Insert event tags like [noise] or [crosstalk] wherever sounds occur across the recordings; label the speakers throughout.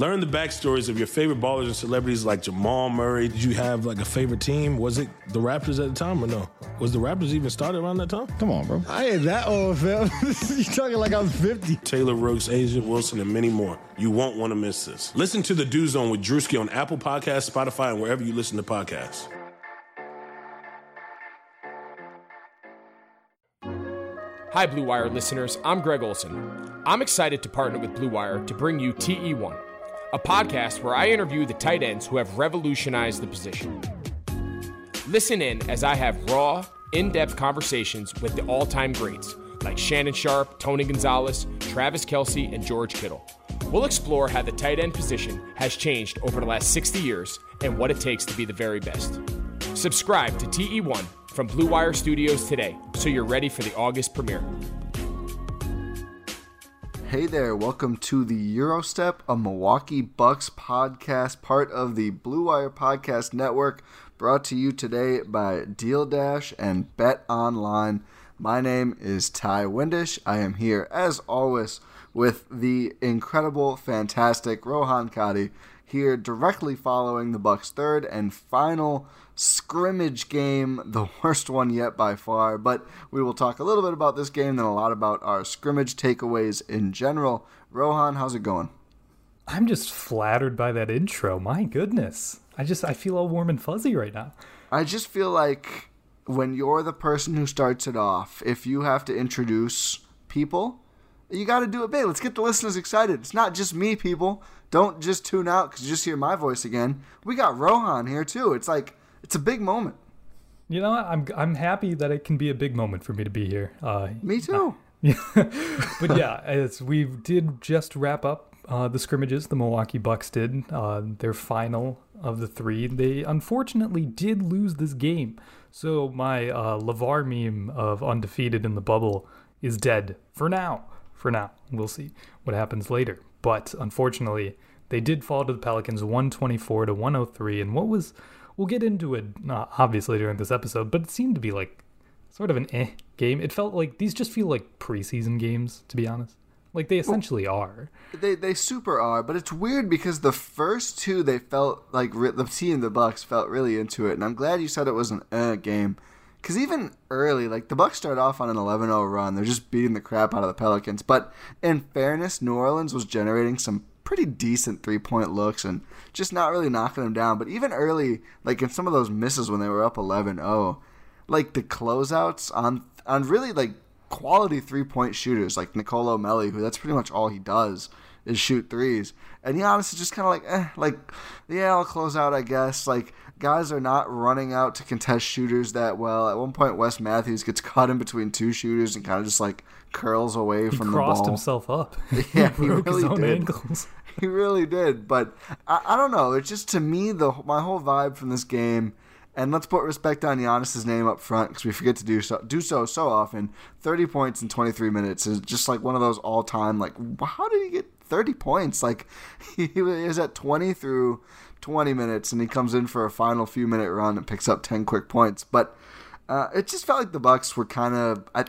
Speaker 1: Learn the backstories of your favorite ballers and celebrities like Jamal Murray.
Speaker 2: Did you have like a favorite team? Was it the Raptors at the time or no? Was the Raptors even started around that time?
Speaker 3: Come on, bro.
Speaker 4: I ain't that old, fam. [laughs] you talking like I'm 50.
Speaker 1: Taylor Rooks, A'ja Wilson, and many more. You won't want to miss this. Listen to The Dew Zone with Drewski on Apple Podcasts, Spotify, and wherever you listen to podcasts.
Speaker 5: Hi, Blue Wire listeners. I'm Greg Olsen. I'm excited to partner with Blue Wire to bring you TE1, a podcast where I interview the tight ends who have revolutionized the position. Listen in as I have raw, in depth conversations with the all time greats like Shannon Sharpe, Tony Gonzalez, Travis Kelce, and George Kittle. We'll explore how the tight end position has changed over the last 60 years and what it takes to be the very best. Subscribe to TE1 from Blue Wire Studios today so you're ready for the August premiere.
Speaker 6: Hey there, welcome to the Eurostep, a Milwaukee Bucks podcast, part of the Blue Wire Podcast Network, brought to you today by Deal Dash and Bet Online. My name is Ty Windish. I am here, as always, with the incredible, fantastic Rohan Kadi, here directly following the Bucks' third and final scrimmage game, the [laughs] worst one yet by far. But we will talk a little bit about this game, then a lot about our scrimmage takeaways in general. Rohan, how's it going?
Speaker 7: I'm just flattered by that intro. My goodness. I just I feel all warm and fuzzy right now.
Speaker 6: I just feel like when you're the person who starts it off, if you have to introduce people, you got to do it big. Let's get the listeners excited. It's not just me, people. Don't just tune out because you just hear my voice again. We got Rohan here too. It's like it's a big moment.
Speaker 7: You know, I'm I'm happy that it can be a big moment for me to be here. Uh,
Speaker 6: me too.
Speaker 7: Yeah, [laughs] but yeah, as we did just wrap up uh, the scrimmages, the Milwaukee Bucks did uh, their final of the three. They unfortunately did lose this game, so my uh, Lavar meme of undefeated in the bubble is dead for now. For now, we'll see what happens later. But unfortunately, they did fall to the Pelicans 124 to 103, and what was we'll get into it uh, obviously during this episode, but it seemed to be like sort of an eh game. It felt like these just feel like preseason games, to be honest. Like they essentially well, are.
Speaker 6: They they super are, but it's weird because the first two they felt like the team, the Bucks, felt really into it, and I'm glad you said it was an eh game. Because even early, like the Bucks started off on an 11-0 run, they're just beating the crap out of the Pelicans. But in fairness, New Orleans was generating some pretty decent three-point looks and just not really knocking them down. But even early, like in some of those misses when they were up 11-0, like the closeouts on on really like quality three-point shooters like Nicolo Melli, who that's pretty much all he does is shoot threes. And Giannis is just kind of like, eh, like, yeah, I'll close out, I guess. Like, guys are not running out to contest shooters that well. At one point, Wes Matthews gets caught in between two shooters and kind of just like curls away
Speaker 7: he
Speaker 6: from the ball.
Speaker 7: crossed himself up. [laughs]
Speaker 6: Yeah,
Speaker 7: he, [laughs]
Speaker 6: he
Speaker 7: broke
Speaker 6: really
Speaker 7: his own
Speaker 6: did.
Speaker 7: ankles.
Speaker 6: He really did. But I, I don't know. It's just to me the my whole vibe from this game. And let's put respect on Giannis's name up front because we forget to do so do so so often. Thirty points in twenty three minutes is just like one of those all time like how did he get thirty points? [laughs] Like he was at twenty through 20 minutes and he comes in for a final few minute run and picks up 10 quick points but uh, it just felt like the bucks were kind of I,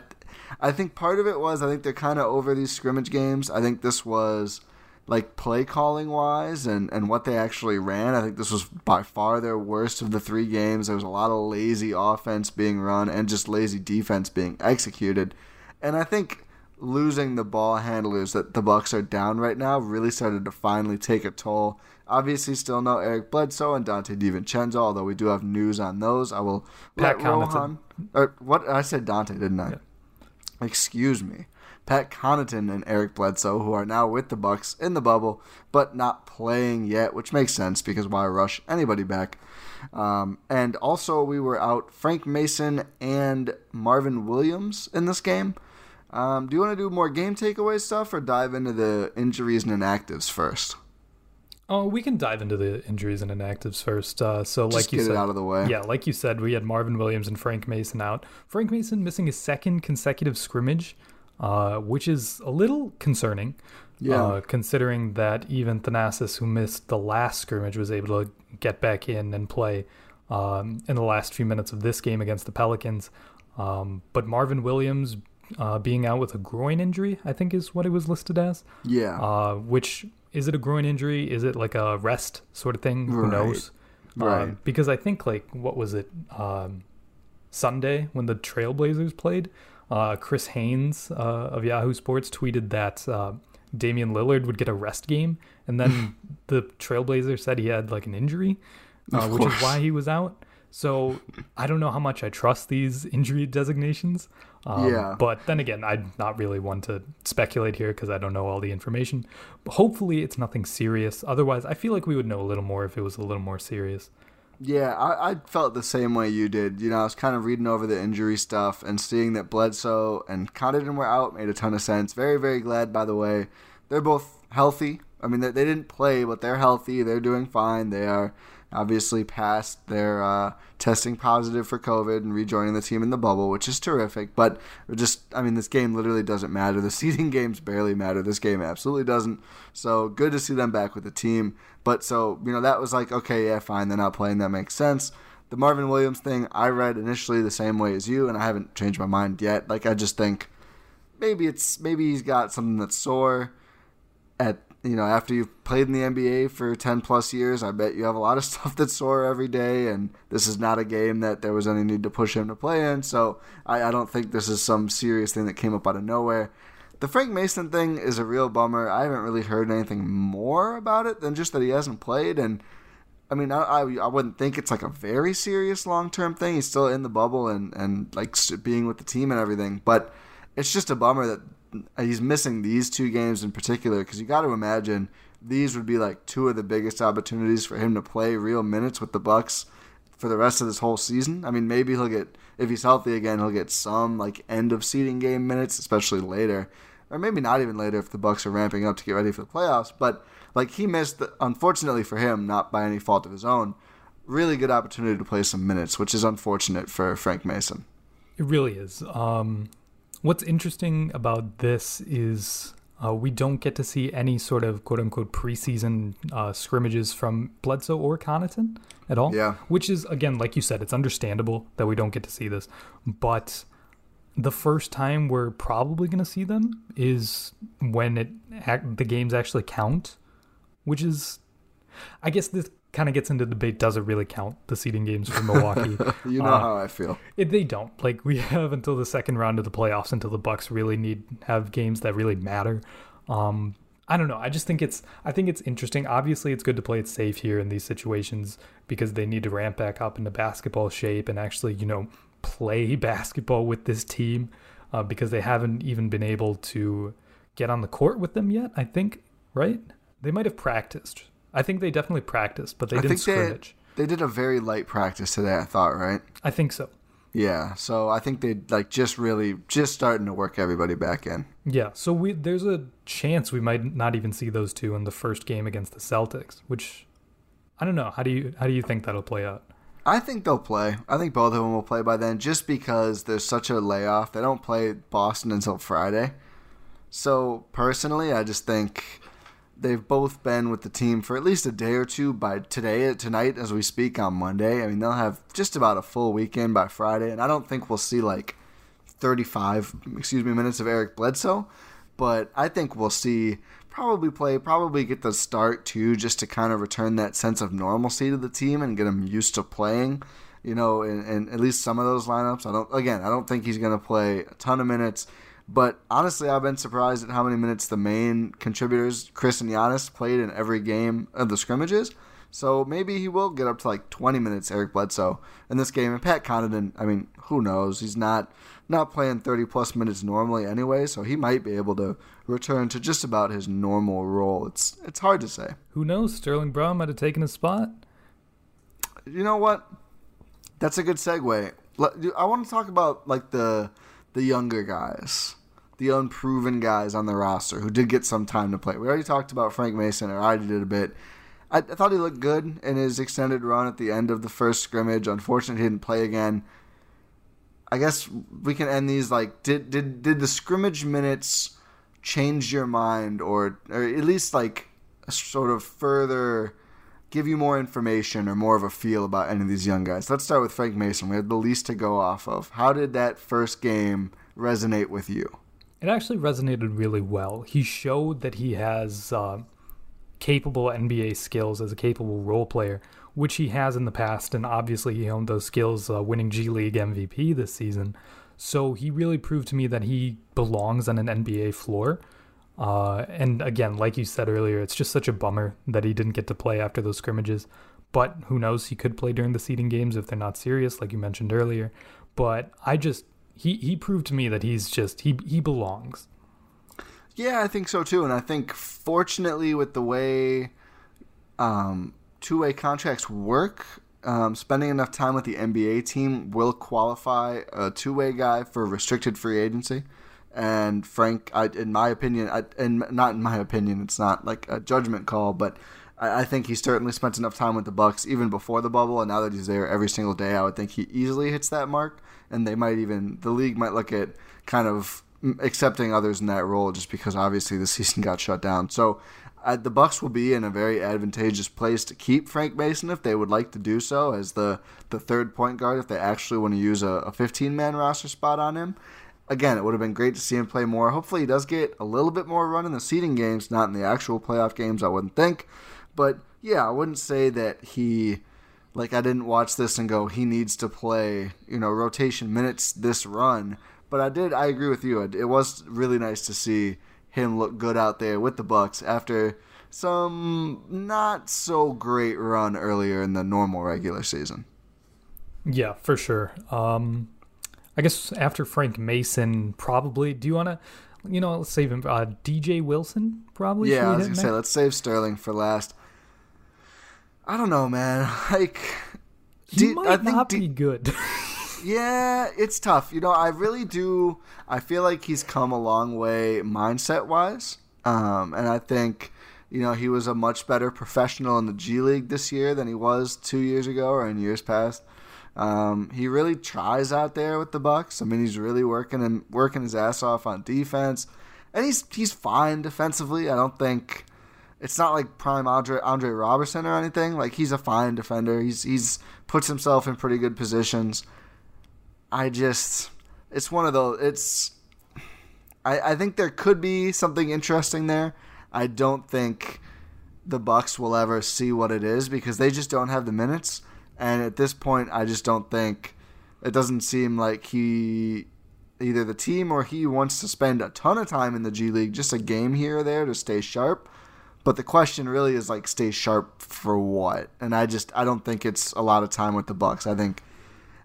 Speaker 6: I think part of it was i think they're kind of over these scrimmage games i think this was like play calling wise and, and what they actually ran. I think this was by far their worst of the three games. There was a lot of lazy offense being run and just lazy defense being executed. And I think losing the ball handlers that the Bucks are down right now really started to finally take a toll. Obviously, still no Eric Bledsoe and Donte DiVincenzo, although we do have news on those. I will
Speaker 7: Pat
Speaker 6: let Rohan. Or what I said, Donte, didn't I?
Speaker 7: Yeah.
Speaker 6: Excuse me. Pat Connaughton and Eric Bledsoe, who are now with the Bucks in the bubble, but not playing yet, which makes sense because why rush anybody back? Um, and also, we were out Frank Mason and Marvin Williams in this game. Um, do you want to do more game takeaway stuff or dive into the injuries and inactives first?
Speaker 7: Oh, we can dive into the injuries and inactives first. Uh, so,
Speaker 6: Just
Speaker 7: like you
Speaker 6: get
Speaker 7: said,
Speaker 6: it out of the way.
Speaker 7: Yeah, like you said, we had Marvin Williams and Frank Mason out. Frank Mason missing his second consecutive scrimmage, uh, which is a little concerning.
Speaker 6: Yeah.
Speaker 7: Uh, considering that even Thanasis, who missed the last scrimmage, was able to get back in and play um, in the last few minutes of this game against the Pelicans. Um, but Marvin Williams uh, being out with a groin injury, I think is what it was listed as.
Speaker 6: Yeah.
Speaker 7: Uh, which is it a groin injury? Is it like a rest sort of thing? Who knows?
Speaker 6: Right.
Speaker 7: Um, because I think like what was it um, Sunday when the Trailblazers played? Uh, Chris Haynes uh, of Yahoo Sports tweeted that uh, Damian Lillard would get a rest game, and then [laughs] the Trailblazers said he had like an injury, uh, which is why he was out. So I don't know how much I trust these [laughs] injury designations. Um,
Speaker 6: Yeah.
Speaker 7: But then again, I'm not really one to speculate here because I don't know all the information. But hopefully, it's nothing serious. Otherwise, I feel like we would know a little more if it was a little more serious.
Speaker 6: Yeah, I, I felt the same way you did. You know, I was kind of reading over the injury stuff and seeing that Bledsoe and Connaughton were out made a ton of sense. Very, very glad, by the way. They're both healthy. I mean, they, they didn't play, but they're healthy. They're doing fine. They are obviously passed their uh, testing positive for COVID and rejoining the team in the bubble, which is terrific. But just, I mean, this game literally doesn't matter. The seeding [laughs] games barely matter. This game absolutely doesn't. So good to see them back with the team. But so, you know, that was like, okay, yeah, fine. They're not playing. That makes sense. The Marvin Williams thing, I read initially the same way as you, and I haven't changed my mind yet. Like, I just think maybe it's maybe he's got something that's sore at you know after you've played in the NBA for 10 plus years I bet you have a lot of [laughs] stuff that's sore every day and this is not a game that there was any need to push him to play in so I, I don't think this is some serious thing that came up out of nowhere the Frank Mason thing is a real bummer I haven't really heard anything more about it than just that he hasn't played and I mean, I, I, I wouldn't think it's like a very serious long term thing. He's still in the bubble and, and like being with the team and everything. But it's just a bummer that he's missing these two games in particular because you got to imagine these would be like two of the biggest opportunities for him to play real minutes with the Bucks for the rest of this whole season. I mean, maybe he'll get if he's healthy again, he'll get some like end of seeding game minutes, especially later, or maybe not even later if the Bucks are ramping up to get ready for the playoffs. But like he missed, the, unfortunately for him, not by any fault of his own, really good opportunity to play some minutes, which is unfortunate for Frank Mason.
Speaker 7: It really is. Um, what's interesting about this is uh, we don't get to see any sort of quote unquote preseason uh, scrimmages from Bledsoe or Connaughton at all.
Speaker 6: Yeah.
Speaker 7: Which is, again, like you said, it's understandable that we don't get to see this. But the first time we're probably going to see them is when it the games actually count, which is, I guess this kind of gets into debate does it really count the seeding games for Milwaukee? [laughs]
Speaker 6: You know
Speaker 7: Uh,
Speaker 6: how I feel.
Speaker 7: it, they don't. Like we have until the second round of the playoffs until the Bucks really need have games that really matter. Um, I don't know. I just think it's I think it's interesting. Obviously, it's good to play it safe here in these situations because they need to ramp back up into basketball shape and actually, you know, play [laughs] basketball with this team uh, because they haven't even been able to get on the court with them yet. I think, right? They might have practiced. I think they definitely practiced, but they
Speaker 6: I
Speaker 7: didn't
Speaker 6: think they
Speaker 7: scrimmage.
Speaker 6: they did a very light practice today. I thought, right?
Speaker 7: I think so.
Speaker 6: Yeah. So I think they like just really just starting to work everybody back in.
Speaker 7: Yeah, so we there's a chance we might not even see those two in the first game against the Celtics, which I don't know. How do you how do you think that'll play out?
Speaker 6: I think they'll play. I think both of them will play by then, just because there's such a layoff. They don't play Boston until Friday. So personally, I just think they've both been with the team for at least a day or two by today, tonight, as we speak on Monday. I mean, they'll have just about a full weekend by Friday, and I don't think we'll see like 35, excuse me, minutes of Eric Bledsoe. But I think we'll see probably play, probably get the start too, just to kind of return that sense of normalcy to the team and get him used to playing. You know, in at least some of those lineups. I don't. Again, I don't think he's going to play a ton of minutes. But honestly, I've been surprised at how many minutes the main contributors, Khris and Giannis, played in every game of the scrimmages. So maybe he will get up to like 20 minutes, Eric Bledsoe, in this game. And Pat Connaughton, I mean, who knows? He's not not playing 30 plus minutes normally anyway, so he might be able to return to just about his normal role. It's it's hard to say.
Speaker 7: Who knows? Sterling Brown might have taken his spot.
Speaker 6: You know what? That's a good segue. I want to talk about like the the younger guys, the unproven guys on the roster who did get some time to play. We already talked about Frank Mason, or I did a bit. I, I thought he looked good in his extended run at the end of the first scrimmage. Unfortunately, he didn't play again. I guess we can end these like did did did the scrimmage minutes change your mind or or at least like sort of further give you more information or more of a feel about any of these young guys. Let's start with Frank Mason. We had the least to go off of. How did that first game resonate with you?
Speaker 7: It actually resonated really well. He showed that he has uh, capable NBA skills as a capable role player which he has in the past, and obviously he honed those skills uh, winning G League MVP this season. So he really proved to me that he belongs on an NBA floor. Uh, and again, like you said earlier, it's just such a bummer that he didn't get to play after those scrimmages. But who knows? He could play during the seeding games if they're not serious, like you mentioned earlier. But I just he he proved to me that he's just he he belongs.
Speaker 6: Yeah, I think so too, and I think fortunately with the way um, two way contracts work, um, spending enough time with the NBA team will qualify a two way guy for restricted free agency. And Frank, I, in my opinion, I, and not in my opinion, it's not like a judgment call, but I, I think he certainly spent enough time with the Bucks even before the bubble, and now that he's there every single day, I would think he easily hits that mark. And they might even the league might look at kind of accepting others in that role just because obviously the [laughs] season got shut down. So uh, the Bucks will be in a very advantageous place to keep Frank Mason if they would like to do so as the the third point guard if they actually want to use a, a 15 man roster spot on him. Again, it would have been great to see him play more. Hopefully, he does get a little bit more run in the seeding games, not in the actual playoff games. I wouldn't think, but yeah, I wouldn't say that he like I didn't watch this and go he needs to play you know rotation minutes this run. But I did. I agree with you. It was really nice to see him look good out there with the Bucks after some not so great run earlier in the normal regular season.
Speaker 7: Yeah, for sure. Um, I guess after Frank Mason, probably. Do you want to, you know, let's save him. Uh, DJ Wilson, probably.
Speaker 6: Yeah, I was gonna say let's save Sterling for last. I don't know, man. [laughs] Like,
Speaker 7: he D- might I think not D- be good. [laughs]
Speaker 6: Yeah, it's tough. You know, I really do. I feel like he's come a long way mindset wise. Um, and I think, you know, he was a much better professional in the G League this year than he was two years ago or in years past. Um, he really tries out there with the Bucks. I mean, he's really working and working his ass off on defense, and he's he's fine defensively. I don't think it's not like prime Andre Andre Roberson or anything. Like he's a fine defender. He's he's puts himself in pretty good positions. I just it's one of those it's I, I think there could be something interesting there. I don't think the Bucks will ever see what it is because they just don't have the minutes. And at this point I just don't think it doesn't seem like he either the team or he wants to spend a ton of time in the G League, just a game here or there to stay sharp. But the question really is like stay sharp for what? And I just I don't think it's a lot of time with the Bucks. I think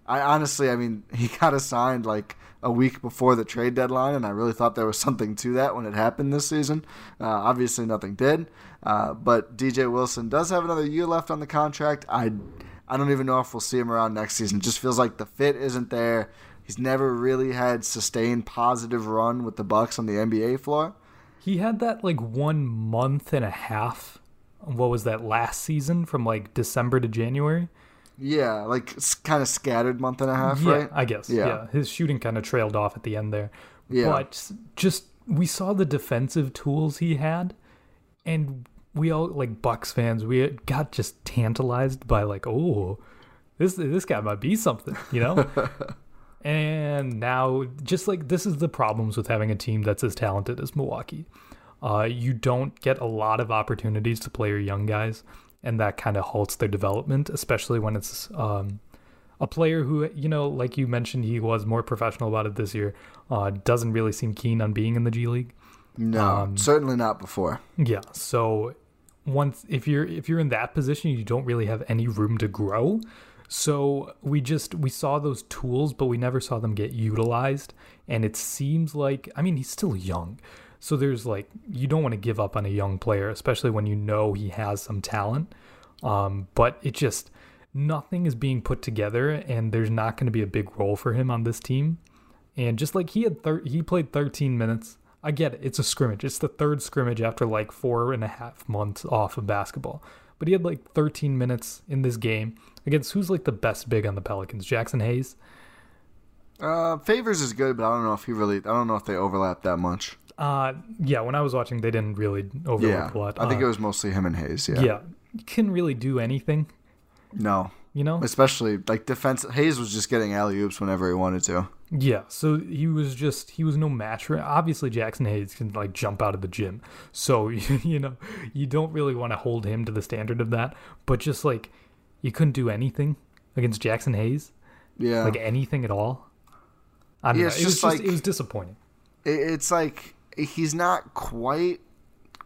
Speaker 6: I honestly, I mean, [laughs] he got assigned like a week before the trade deadline, and I really thought there was something to that when it happened this season. Uh, obviously, nothing did. Uh, but DJ Wilson does have another year left on the contract. I, I don't even know if we'll see him around next season. It just feels like the fit isn't there. He's never really had sustained positive run with the Bucks on the NBA floor.
Speaker 7: He had that like one month and a half. What was that last season from like December to January?
Speaker 6: Yeah, like it's kind of scattered month and a half,
Speaker 7: yeah,
Speaker 6: right?
Speaker 7: I guess. Yeah. yeah. His shooting kind of trailed off at the end there. Yeah. But just we saw the defensive tools he had and we all like Bucks fans, we got just tantalized by like, "Oh, this this guy might be something," you know? [laughs] and now just like this is the problems with having a team that's as talented as Milwaukee. uh, you don't get a lot of opportunities to play your young guys, and that kind of halts their development, especially when it's um, a player who, you know, like you mentioned, he was more professional about it this year. Uh, doesn't really seem keen on being in the G League.
Speaker 6: No,
Speaker 7: Um,
Speaker 6: certainly not before.
Speaker 7: Yeah, so once if you're if you're in that position, you don't really have any room to grow. So we just we saw those tools, but we never saw them get utilized. And it seems like I mean he's still young, so there's like you don't want to give up on a young player, especially when you know he has some talent. Um, but it just nothing is being put together, and there's not going to be a big role for him on this team. And just like he had, thir- he played 13 minutes. I get it. It's a scrimmage. It's the third scrimmage after like four and a half months off of basketball. But he had like 13 minutes in this game against who's like the best big on the Pelicans? Jaxson Hayes.
Speaker 6: Uh, Favors is good, but I don't know if he really. I don't know if they overlap that much.
Speaker 7: Uh, yeah. When I was watching, they didn't really
Speaker 6: Yeah,
Speaker 7: overlap a lot.
Speaker 6: I think
Speaker 7: Uh,
Speaker 6: it was mostly him and Hayes. Yeah.
Speaker 7: yeah. You couldn't really do anything.
Speaker 6: No,
Speaker 7: You know.
Speaker 6: especially like defense. Hayes was just getting alley oops whenever he wanted to.
Speaker 7: Yeah, so he was just he was no match for obviously Jaxson Hayes can like jump out of the gym. So [laughs] you know, you don't really want to hold him to the standard of that, but just like you couldn't do anything against Jaxson Hayes,
Speaker 6: Yeah.
Speaker 7: like anything at all. I don't
Speaker 6: Yeah,
Speaker 7: know.
Speaker 6: it's
Speaker 7: It was
Speaker 6: just
Speaker 7: just
Speaker 6: like-
Speaker 7: it was disappointing.
Speaker 6: it's like he's not quite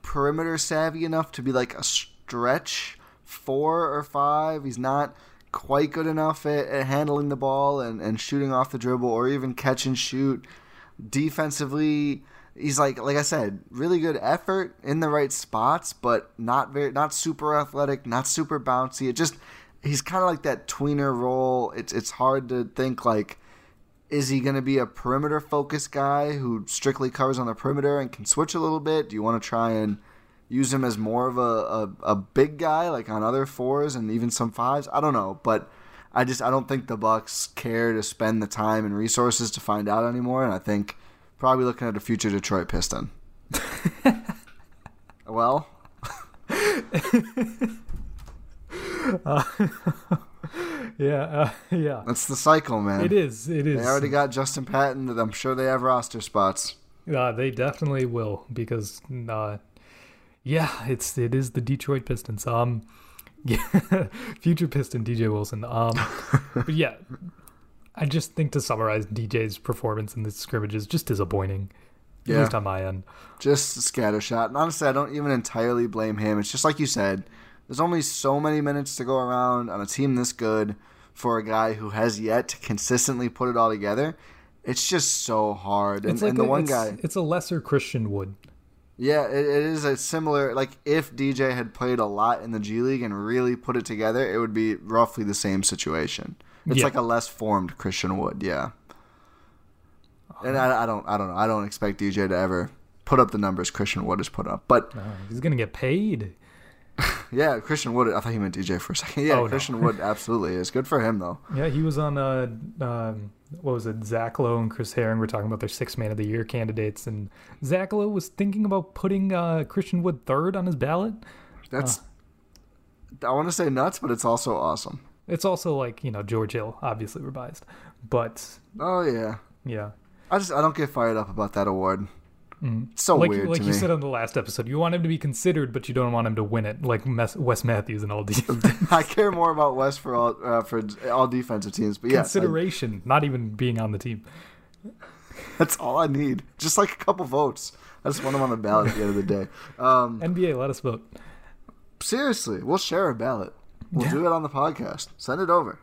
Speaker 6: perimeter savvy enough to be like a stretch four or five. He's not quite good enough at, at handling the ball and, and shooting off the dribble or even catch and shoot. Defensively, he's like like I said, really good effort in the right spots, but not very not super athletic, not super bouncy. It just he's kind of like that tweener role. It's it's hard to think like is he going to be a perimeter focused guy who strictly covers on the perimeter and can switch a little bit? Do you want to try and use him as more of a, a, a big guy like on other fours and even some fives? I don't know, but I just I don't think the Bucks care to spend the time and resources to find out anymore, and I think probably looking at a future Detroit Piston. [laughs] well, [laughs]
Speaker 7: Yeah, uh, yeah.
Speaker 6: that's the cycle, man.
Speaker 7: It is. It is.
Speaker 6: They already got Justin Patton. That I'm sure they have roster spots.
Speaker 7: Uh, they definitely will because, uh, yeah, it's it is the Detroit Pistons. Um, [laughs] yeah, future Piston DJ Wilson. Um, [laughs] but yeah, I just think to summarize DJ's performance in this scrimmage is just disappointing. At
Speaker 6: Yeah.
Speaker 7: least on my end.
Speaker 6: just a scattershot. And honestly, I don't even entirely blame him. It's just like you said, there's only so many minutes to go around on a team this good for a guy who has yet to consistently put it all together. It's just so hard. And,
Speaker 7: It's like
Speaker 6: and the
Speaker 7: a,
Speaker 6: one
Speaker 7: it's,
Speaker 6: guy,
Speaker 7: It's a lesser Christian Wood.
Speaker 6: Yeah, it, it is a similar. Like if DJ had played a lot in the G League and really put it together, it would be roughly the same situation. It's
Speaker 7: Yeah.
Speaker 6: like a less formed Christian Wood, yeah. And I, I don't, I don't know. I don't expect DJ to ever put up the numbers Christian Wood has put up, but
Speaker 7: Uh, he's gonna get paid. [laughs]
Speaker 6: Yeah, Christian Wood. I thought he meant DJ for a second. Yeah,
Speaker 7: Oh, no.
Speaker 6: Christian Wood absolutely is good for him though.
Speaker 7: Yeah, he was on. Uh, um, what was it? Zach Lowe and Chris Herring were talking about their six man of the year candidates, and Zach Lowe was thinking about putting uh, Christian Wood third on his ballot.
Speaker 6: That's I want to say nuts, but it's also awesome.
Speaker 7: It's also like you know George Hill, obviously we're but
Speaker 6: Oh yeah,
Speaker 7: yeah,
Speaker 6: I just I don't get fired up about that award. It's so
Speaker 7: like
Speaker 6: weird
Speaker 7: like you
Speaker 6: me.
Speaker 7: said on the last episode, you want him to be considered, but you don't want him to win it, like Mes- Wes Matthews and all these [laughs]
Speaker 6: I [laughs] care more about Wes for all uh, for all defensive teams, but yes, I-
Speaker 7: consideration, not even being on the team.
Speaker 6: that's all I need. Just like a couple votes. I just want them on the ballot at the end of the day. [laughs] Um,
Speaker 7: NBA, let us vote.
Speaker 6: seriously, we'll share a ballot. We'll do it on the podcast. Send it over.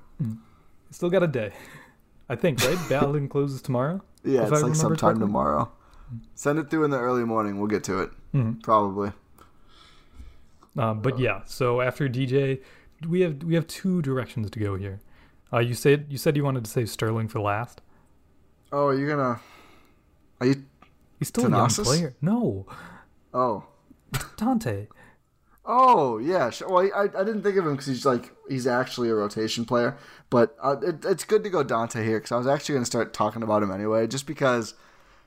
Speaker 7: Still got a day, I think. Right? ballot closes tomorrow.
Speaker 6: Yeah,
Speaker 7: If I
Speaker 6: it's like sometime
Speaker 7: correctly.
Speaker 6: tomorrow. Send it through in the early morning. We'll get to it.
Speaker 7: Mm-hmm.
Speaker 6: Probably.
Speaker 7: Um, but yeah, so after DJ, we have we have two directions to go here. Uh, you said you said you wanted to save Sterling for last.
Speaker 6: Oh, are you gonna? Are you?
Speaker 7: He's still a young player. No,
Speaker 6: Oh,
Speaker 7: Donte.
Speaker 6: oh yeah. Well, I, I didn't think of him because he's like he's actually a rotation player. But uh, it, it's good to go Donte here because I was actually gonna start talking about him anyway, just because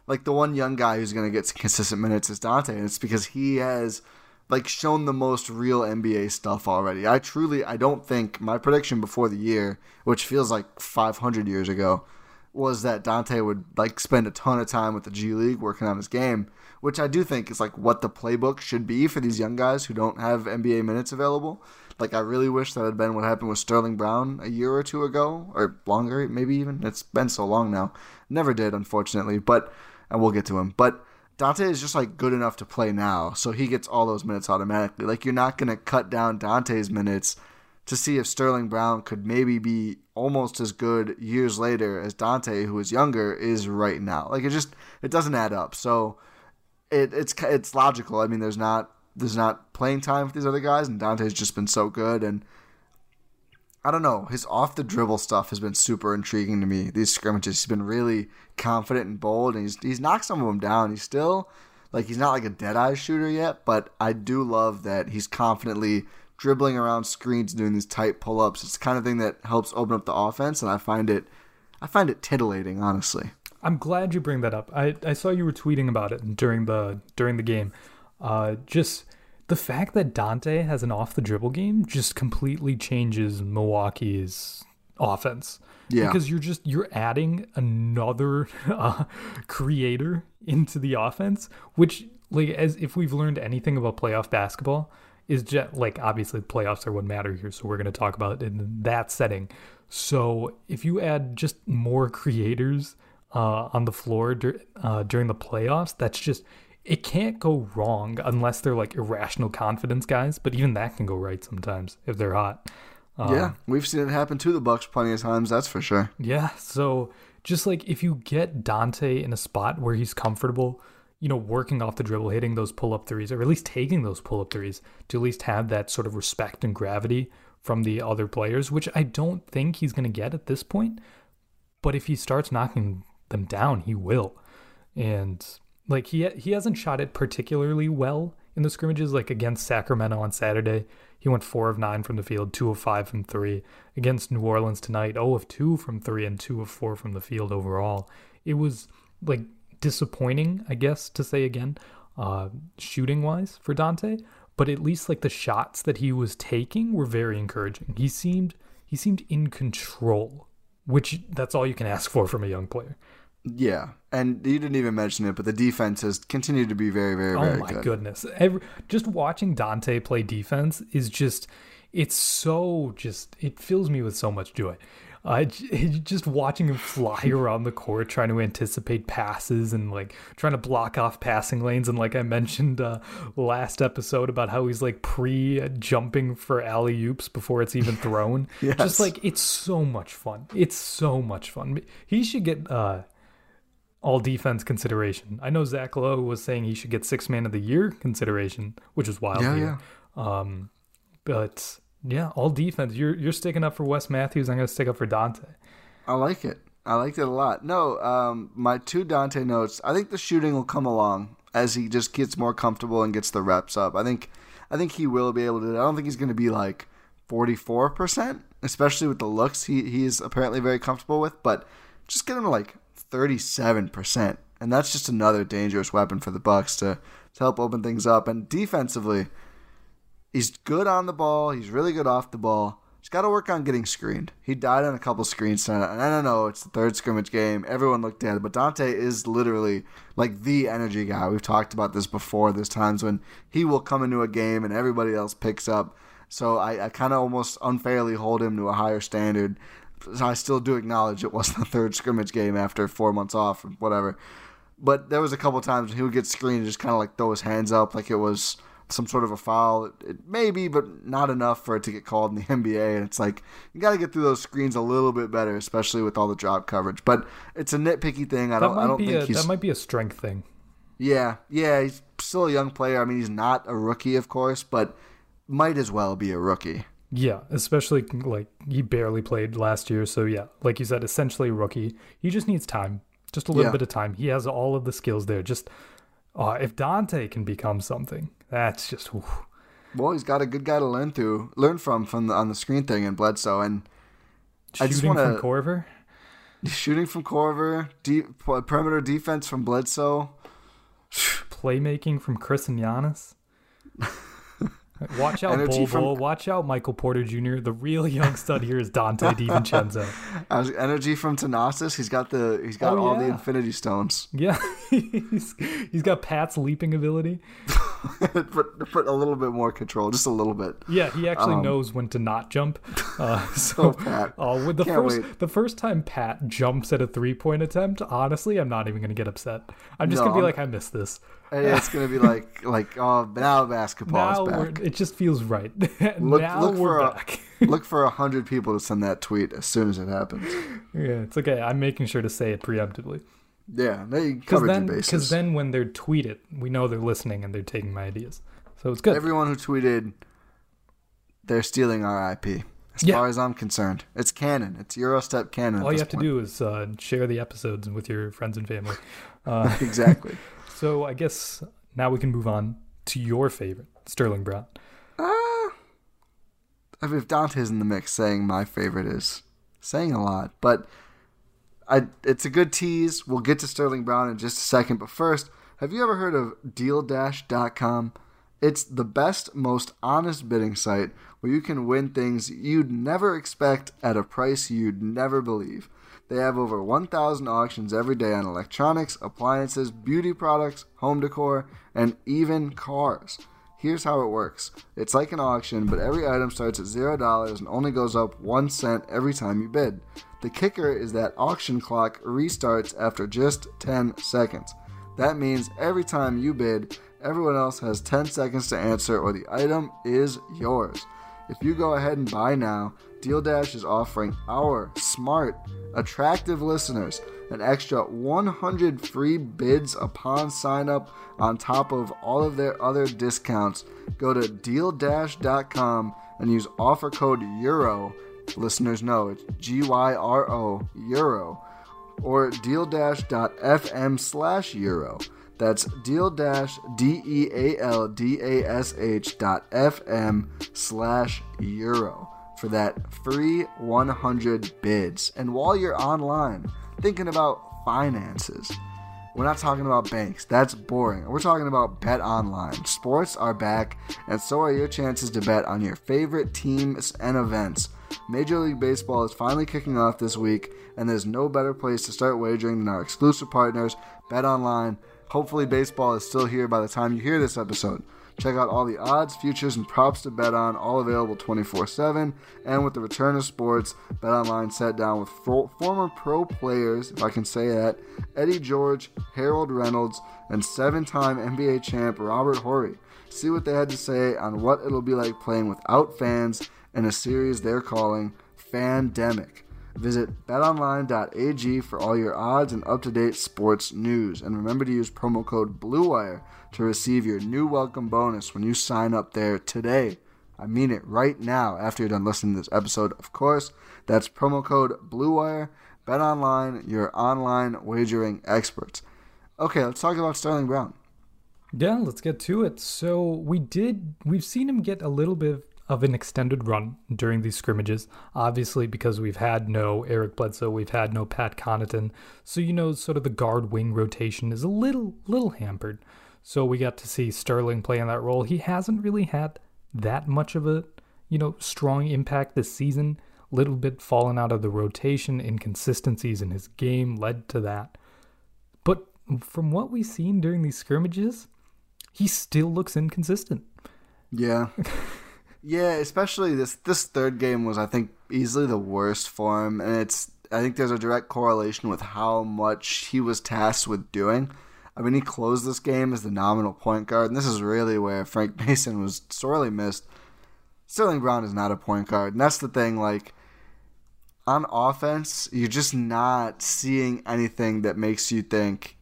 Speaker 6: like the one young guy who's gonna get some consistent minutes is Donte, and it's because he has like shown the most real NBA stuff already. I truly I don't think my prediction before the year, which feels like 500 years ago, was that Donte would like spend a ton of time with the G League working on his game, which I do think is like what the playbook should be for these young guys who don't have NBA minutes available. Like I really wish that had been what happened with Sterling Brown a year or two ago, or longer, maybe even. It's been so long now. Never did, unfortunately, but and we'll get to him. But Donte is just like good enough to play now, so he gets all those minutes automatically. Like you're not gonna cut down Donte's minutes to see if Sterling Brown could maybe be almost as good years later as Donte, who is younger, is right now. Like it just it doesn't add up. So it, it's it's logical. I mean, there's not there's not playing time for these other guys, and Donte's just been so good. And I don't know, his off the dribble stuff has been super intriguing to me. These scrimmages, he's been really confident and bold, and he's he's knocked some of them down. He's still like he's not like a dead eye shooter yet, but I do love that he's confidently dribbling around screens, doing these tight pull ups. It's the kind of thing that helps open up the offense, and I find it I find it titillating, honestly.
Speaker 7: I'm glad you bring that up. I, I saw you were tweeting about it during the during the game. Uh, just the fact that Donte has an off the dribble game just completely changes Milwaukee's offense.
Speaker 6: Yeah.
Speaker 7: Because you're just you're adding another [laughs] uh, creator into the offense, which like as if we've learned anything about playoff basketball is just like obviously the playoffs are what matter here, so we're going to talk about it in that setting. So if you add just more creators uh, on the floor dur- uh, during the playoffs, that's just it can't go wrong unless they're like irrational confidence guys. But even that can go right sometimes if they're hot. Um,
Speaker 6: yeah, we've seen it happen to the Bucks plenty of times. That's for sure.
Speaker 7: Yeah. So just like if you get Donte in a spot where he's comfortable, you know, working off the dribble, hitting those pull up threes, or at least taking those pull up threes to at least have that sort of respect and gravity from the other players, which I don't think he's going to get at this point. But if he starts knocking them down, he will. And like he he hasn't shot it particularly well in the scrimmages. Like against Sacramento on Saturday, he went four of nine from the field, two of five from three. Against New Orleans tonight, oh of two from three and two of four from the field overall. It was like disappointing, I guess to say again, uh, shooting wise for Donte. But at least like the shots that he was taking were very encouraging. He seemed he seemed in control, which that's all you can ask for from a young player.
Speaker 6: Yeah, and you didn't even mention it, but the defense has continued to be very, very, very
Speaker 7: oh my
Speaker 6: good.
Speaker 7: goodness. Every, just watching dante play defense is just it's so just it fills me with so much joy. Uh, [laughs] just watching him fly [laughs] around the court trying to anticipate passes and like trying to block off passing lanes and like i mentioned uh, last episode about how he's like pre jumping for alley oops before it's even [laughs] thrown.
Speaker 6: Yes.
Speaker 7: just like it's so much fun. It's so much fun. He should get uh all defense consideration. I know Zach Lowe was saying he should get six man of the year consideration, which is wild.
Speaker 6: Yeah,
Speaker 7: here. Um, but yeah, all defense. You're you're sticking up for Wes Matthews. I'm gonna stick up for Donte.
Speaker 6: I like it. I liked it a lot. No, um, my two Donte notes. I think the shooting will come along as he just gets more comfortable and gets the reps up. I think, I think he will be able to. I don't think he's going to be like forty four percent, especially with the looks he he is apparently very comfortable with. But just get him like thirty seven percent, and that's just another dangerous weapon for the Bucks to to help open things up. And defensively, he's good on the ball. He's really good off the ball. He's got to work on getting screened. He died on a couple screens tonight, and I don't know. It's the third scrimmage game. Everyone looked it, but Donte is literally like the energy guy. We've talked about this before. There's times when he will come into a game and everybody else picks up. So I, I kind of almost unfairly hold him to a higher standard. So I still do acknowledge it wasn't the third scrimmage game after four months off or whatever. But there was a couple times when he would get screened and just kind of like throw his hands up like it was some sort of a foul. It, it maybe, but not enough for it to get called in the [laughs] NBA. And it's like you got to get through those screens a little bit better, especially with all the drop coverage. But it's a nitpicky thing. I
Speaker 7: That
Speaker 6: don't. I don't think
Speaker 7: a
Speaker 6: he's.
Speaker 7: that might be a strength thing.
Speaker 6: Yeah, yeah. He's still a young player. I mean, he's not a rookie, of course, but might as well be a rookie.
Speaker 7: Yeah, especially like he barely played last year, so yeah, like you said, essentially a rookie. He just needs time, just a little
Speaker 6: Yeah.
Speaker 7: bit of time. He has all of the skills there. Just uh, if Donte can become something, that's just whew.
Speaker 6: Well, he's got a good guy to learn through, learn from, from the, on the screen thing in Bledsoe, and I just
Speaker 7: shooting
Speaker 6: wanna-
Speaker 7: from Korver. [laughs]
Speaker 6: shooting from Korver, deep perimeter defense from Bledsoe. [sighs]
Speaker 7: playmaking from Khris and Giannis. [laughs] Watch out,
Speaker 6: Energy
Speaker 7: Bol
Speaker 6: from-.
Speaker 7: Watch out, Michael Porter Jr. The real young stud here is Donte [laughs] DiVincenzo.
Speaker 6: As energy from Thanasis, he's got the he's got
Speaker 7: Oh,
Speaker 6: all the. Infinity Stones.
Speaker 7: Yeah, [laughs] he's, he's got Pat's leaping ability. [laughs]
Speaker 6: put, put a little bit more control, just a little bit.
Speaker 7: Yeah, he actually
Speaker 6: Um,
Speaker 7: knows when to not jump. Uh, so,
Speaker 6: Pat.
Speaker 7: uh, with the first
Speaker 6: wait.
Speaker 7: the first time Pat jumps at a three point attempt, honestly, I'm not even gonna get upset. I'm just
Speaker 6: No,
Speaker 7: gonna be
Speaker 6: I'm-
Speaker 7: like, I missed this.
Speaker 6: Hey, it's gonna be like [laughs] like oh now basketball
Speaker 7: now
Speaker 6: is back.
Speaker 7: it just feels right. [laughs]
Speaker 6: Look
Speaker 7: now
Speaker 6: look
Speaker 7: we're
Speaker 6: for a,
Speaker 7: back. [laughs]
Speaker 6: look for a hundred people to send that tweet as soon as it happens.
Speaker 7: yeah, it's okay. I'm making sure to say it preemptively.
Speaker 6: Yeah, they covered
Speaker 7: then,
Speaker 6: your
Speaker 7: because then when they're tweeted, we know they're listening and they're taking my ideas. So it's good.
Speaker 6: Everyone who tweeted, they're stealing our IP. As
Speaker 7: Yeah.
Speaker 6: far as I'm concerned, it's canon. It's Eurostep canon.
Speaker 7: All you have to do is uh, share the episodes with your friends and family. Uh,
Speaker 6: exactly.
Speaker 7: So I guess now we can move on to your favorite, Sterling Brown.
Speaker 6: Ah, I mean, if Donte's in the mix, saying my favorite is saying a lot. But I, it's a good tease. We'll get to Sterling Brown in just a second. But first, have you ever heard of DealDash.com? It's the best, most honest bidding site where you can win things you'd never expect at a price you'd never believe. They have over 1,000 auctions every day on electronics, appliances, beauty products, home decor, and even cars. Here's how it works it's like an auction, but every item starts at $0 and only goes up 1 cent every time you bid. The kicker is that auction clock restarts after just 10 seconds. That means every time you bid, everyone else has 10 seconds to answer or the item is yours. If you go ahead and buy now, Deal Dash is offering our smart, attractive listeners an extra 100 free bids upon sign up on top of all of their other discounts. Go to dealdash.com and use offer code EURO. Listeners know it's G Y R O Euro or deal-fm slash euro. That's deal dash D E A L D A S H dot FM slash euro for that free 100 bids. And while you're online thinking about finances, we're not talking about banks. That's boring. We're talking about Bet Online. Sports are back, and so are your chances to bet on your favorite teams and events. Major League Baseball is finally kicking off this week, and there's no better place to start wagering than our exclusive partners, Bet Online. Hopefully, baseball is still here by the time you hear this episode. Check out all the odds, futures, and props to bet on, all available 24 7. And with the return of sports, BetOnline sat down with fo- former pro players, if I can say that, Eddie George, Harold Reynolds, and seven time NBA champ Robert Horry. See what they had to say on what it'll be like playing without fans in a series they're calling Fandemic. Visit betonline.ag for all your odds and up to date sports news. And remember to use promo code BLUEWIRE to receive your new welcome bonus when you sign up there today. I mean it right now after you're done listening to this episode, of course. That's promo code BLUEWIRE. BetOnline, your online wagering experts. Okay, let's talk about Sterling Brown.
Speaker 7: Yeah, let's get to it. So we did we've seen him get a little bit of an extended run during these scrimmages. Obviously, because we've had no Eric Bledsoe, we've had no Pat Connaughton. So you know, sort of the guard wing rotation is a little little hampered. So we got to see Sterling play in that role. He hasn't really had that much of a, you know, strong impact this season. Little bit fallen out of the rotation, inconsistencies in his game led to that. But from what we've seen during these scrimmages, he still looks inconsistent.
Speaker 6: Yeah. [laughs] yeah, especially this this third game was I think easily the worst for him and it's I think there's a direct correlation with how much he was tasked with doing. I mean, he closed this game as the nominal point guard, and this is really where Frank [laughs] Mason was sorely missed. Sterling Brown is not a point guard, and that's the thing. Like on offense, you're just not seeing anything that makes you think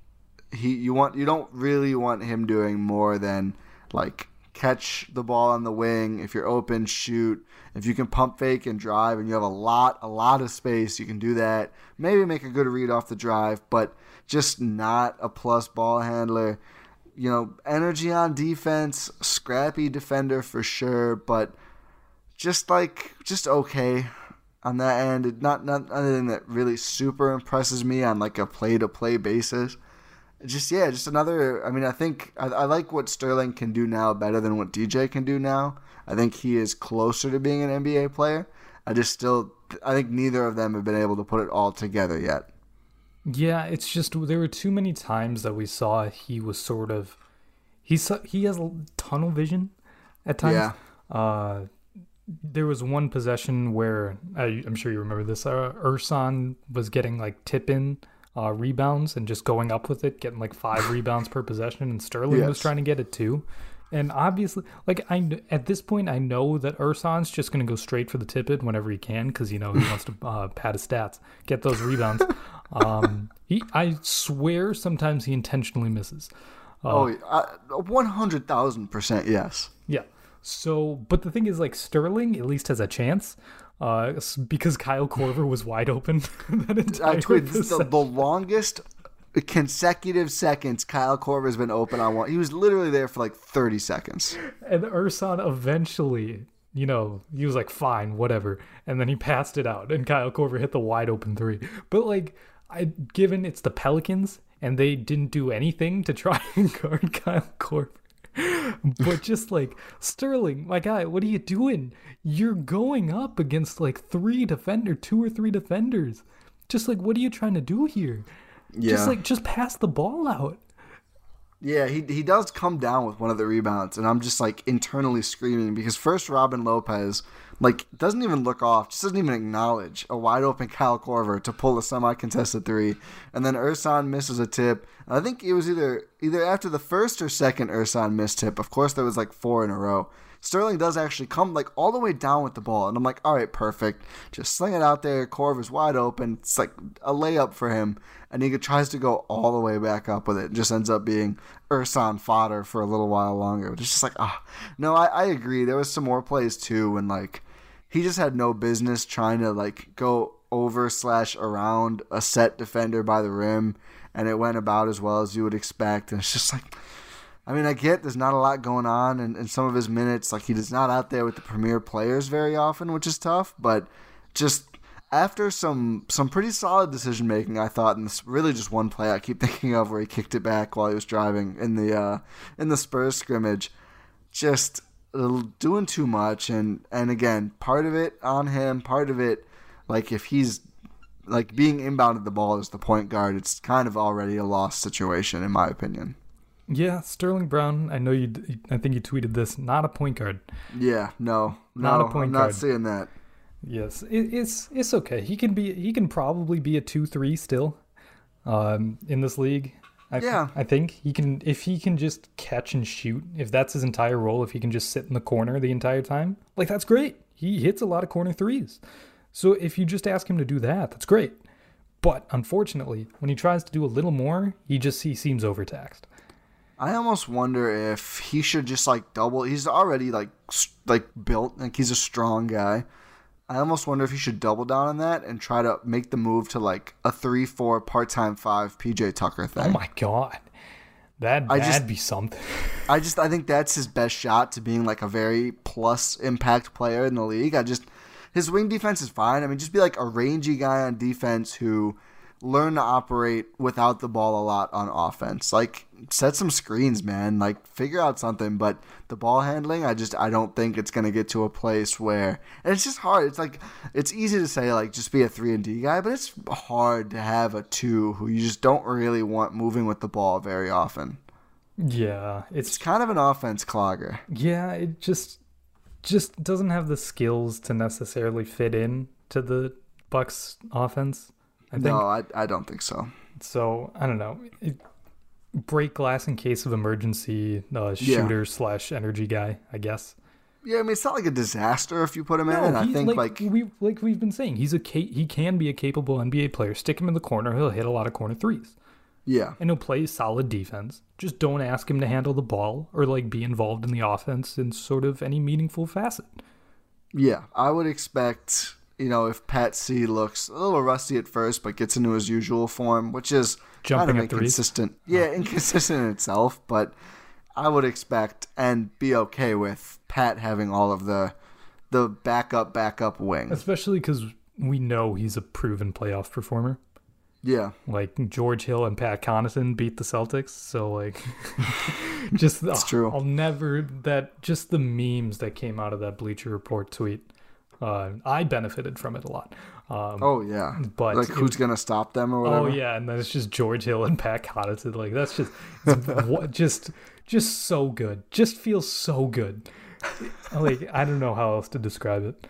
Speaker 6: he. You want you don't really want him doing more than like catch the ball on the wing. If you're open, shoot. If you can pump fake and drive, and you have a lot a lot of space, you can do that. Maybe make a good read off the drive, but just not a plus ball handler you know, energy on defense, scrappy defender for sure, but just like just okay on that end. Not not anything that really super impresses me on like a play to play basis. Just yeah, just another. I mean, I think I, I like what Sterling can do now better than what DJ can do now. I think he is closer to being an NBA player. I just still, I think neither of them have been able to put it all together yet.
Speaker 7: Yeah, it's just there were too many times that we saw he was sort of he's he has tunnel vision at times.
Speaker 6: Yeah.
Speaker 7: Uh, there was one possession where I, I'm sure you remember this. Uh, Ersan was getting like tip in uh, rebounds and just going up with it, getting like five [laughs] rebounds per possession, and Sterling was trying to get it too. And obviously, like I at this point, I know that Ersan's just going to go straight for the tip in whenever he can because you know he wants to uh, pad his stats, get those rebounds. [laughs] um, he, I swear, sometimes he intentionally misses.
Speaker 6: Oh, one hundred thousand percent yes.
Speaker 7: Yeah. So, but the thing is, like Sterling at least has a chance, uh, because Kyle Korver was wide open [laughs] that entire
Speaker 6: I tweeted the, the longest consecutive seconds Kyle Korver has been open on one. He was literally there for like thirty seconds.
Speaker 7: And Ersan eventually, you know, he was like, fine, whatever. And then he passed it out, and Kyle Korver hit the wide open three. But like, I given it's the Pelicans, and they didn't do anything to try [laughs] and guard Kyle Korver. [laughs] But just like Sterling, my guy, what are you doing? You're going up against like three defender, two or three defenders. Just like, what are you trying to do here?
Speaker 6: Yeah,
Speaker 7: Just like, just pass the ball out.
Speaker 6: Yeah. He he does come down with one of the rebounds, and I'm just like internally screaming because first Robin Lopez like doesn't even look off, just doesn't even acknowledge a wide open Kyle Korver to pull a semi contested three, and then Ersan misses a tip. And I think it was either either after the first or second Ersan missed tip. Of course, there was like four in a row. Sterling does actually come like all the way down with the ball, and I'm like, all right, perfect. Just sling it out there. Korver's wide open. It's like a layup for him, and he tries to go all the way back up with it. It just ends up being Ersan fodder for a little while longer. It's just like, ah, no, I, I agree. There was some more plays too, when like he just had no business trying to like go over slash around a set defender by the rim, and it went about as well as you would expect. And it's just like. I mean, I get there's not a lot going on in, in some of his minutes. Like, he's not out there with the premier players very often, which is tough. But just after some some pretty solid decision making, I thought, and this really just one play I keep [laughs] thinking of where he kicked it back while he was driving in the uh, in the Spurs scrimmage, just doing too much. And and again, part of it on him, part of it, like if he's like being inbounded the ball as the point guard, it's kind of already a lost situation in my opinion.
Speaker 7: Yeah, Sterling Brown. I know you. I think you tweeted this. Not a point guard.
Speaker 6: Yeah, no,
Speaker 7: Not
Speaker 6: no,
Speaker 7: a point
Speaker 6: I'm not
Speaker 7: guard.
Speaker 6: seeing that.
Speaker 7: Yes, it, it's it's okay. He can be. He can probably be a two three still, um, in this league. I,
Speaker 6: Yeah.
Speaker 7: I think he can if he can just catch and shoot. If that's his entire role, if he can just sit in the corner the entire time, like that's great. He hits a lot of corner threes. So if you just ask him to do that, that's great. But unfortunately, when he tries to do a little more, he just he seems overtaxed.
Speaker 6: I almost wonder if he should just like double. He's already like like built, like he's a strong guy. I almost wonder if he should double down on that and try to make the move to like a three four part time five PJ Tucker thing.
Speaker 7: Oh my god, that
Speaker 6: I
Speaker 7: that'd
Speaker 6: just-
Speaker 7: be something. [laughs]
Speaker 6: I just I think that's his best shot to being like a very plus impact player in the league. I just his wing defense is fine. I mean, just be like a rangy guy on defense who learn to operate without the ball a lot on offense. Like set some screens, man. Like figure out something. But the ball handling, I just I don't think it's gonna get to a place where and it's just hard. It's like it's easy to say like just be a three and D guy, but it's hard to have a two who you just don't really want moving with the ball very often.
Speaker 7: yeah,
Speaker 6: It's
Speaker 7: it's
Speaker 6: kind of an offense clogger.
Speaker 7: Yeah, it just just doesn't have the skills to necessarily fit in to the Bucks offense. I think
Speaker 6: No, I, I don't think so.
Speaker 7: so. I don't know. It, break glass in case of emergency. Uh,
Speaker 6: Yeah.
Speaker 7: shooter slash energy guy, I guess.
Speaker 6: Yeah, I mean it's not like a disaster if you put him in. and I think like,
Speaker 7: we like we've been saying, he's a he can be a capable NBA player. Stick him in the corner, he'll hit a lot of corner threes,
Speaker 6: yeah,
Speaker 7: and he'll play solid defense. Just don't ask him to handle the ball or like be involved in the offense in sort of any meaningful facet.
Speaker 6: yeah. I would expect you know if Pat C looks a little rusty at first, but gets into his usual form, which is
Speaker 7: Jumping
Speaker 6: kind of inconsistent. Yeah, oh. inconsistent in itself, but I would expect and be okay with Pat having all of the the backup backup wing.
Speaker 7: especially because we know he's a proven playoff performer.
Speaker 6: Yeah.
Speaker 7: Like George Hill and Pat Connaughton beat the Celtics, so like, [laughs] just
Speaker 6: It's
Speaker 7: oh,
Speaker 6: true.
Speaker 7: I'll never that just the memes that came out of that Bleacher Report tweet. Uh, I benefited from it a lot. Um,
Speaker 6: Oh yeah.
Speaker 7: But
Speaker 6: like who's
Speaker 7: was-
Speaker 6: gonna stop them or whatever?
Speaker 7: Oh yeah, and then it's just George Hill and Pat Connaughton. Like that's just [laughs] what just just so good. Just feels so good. Like I don't know how else to describe it.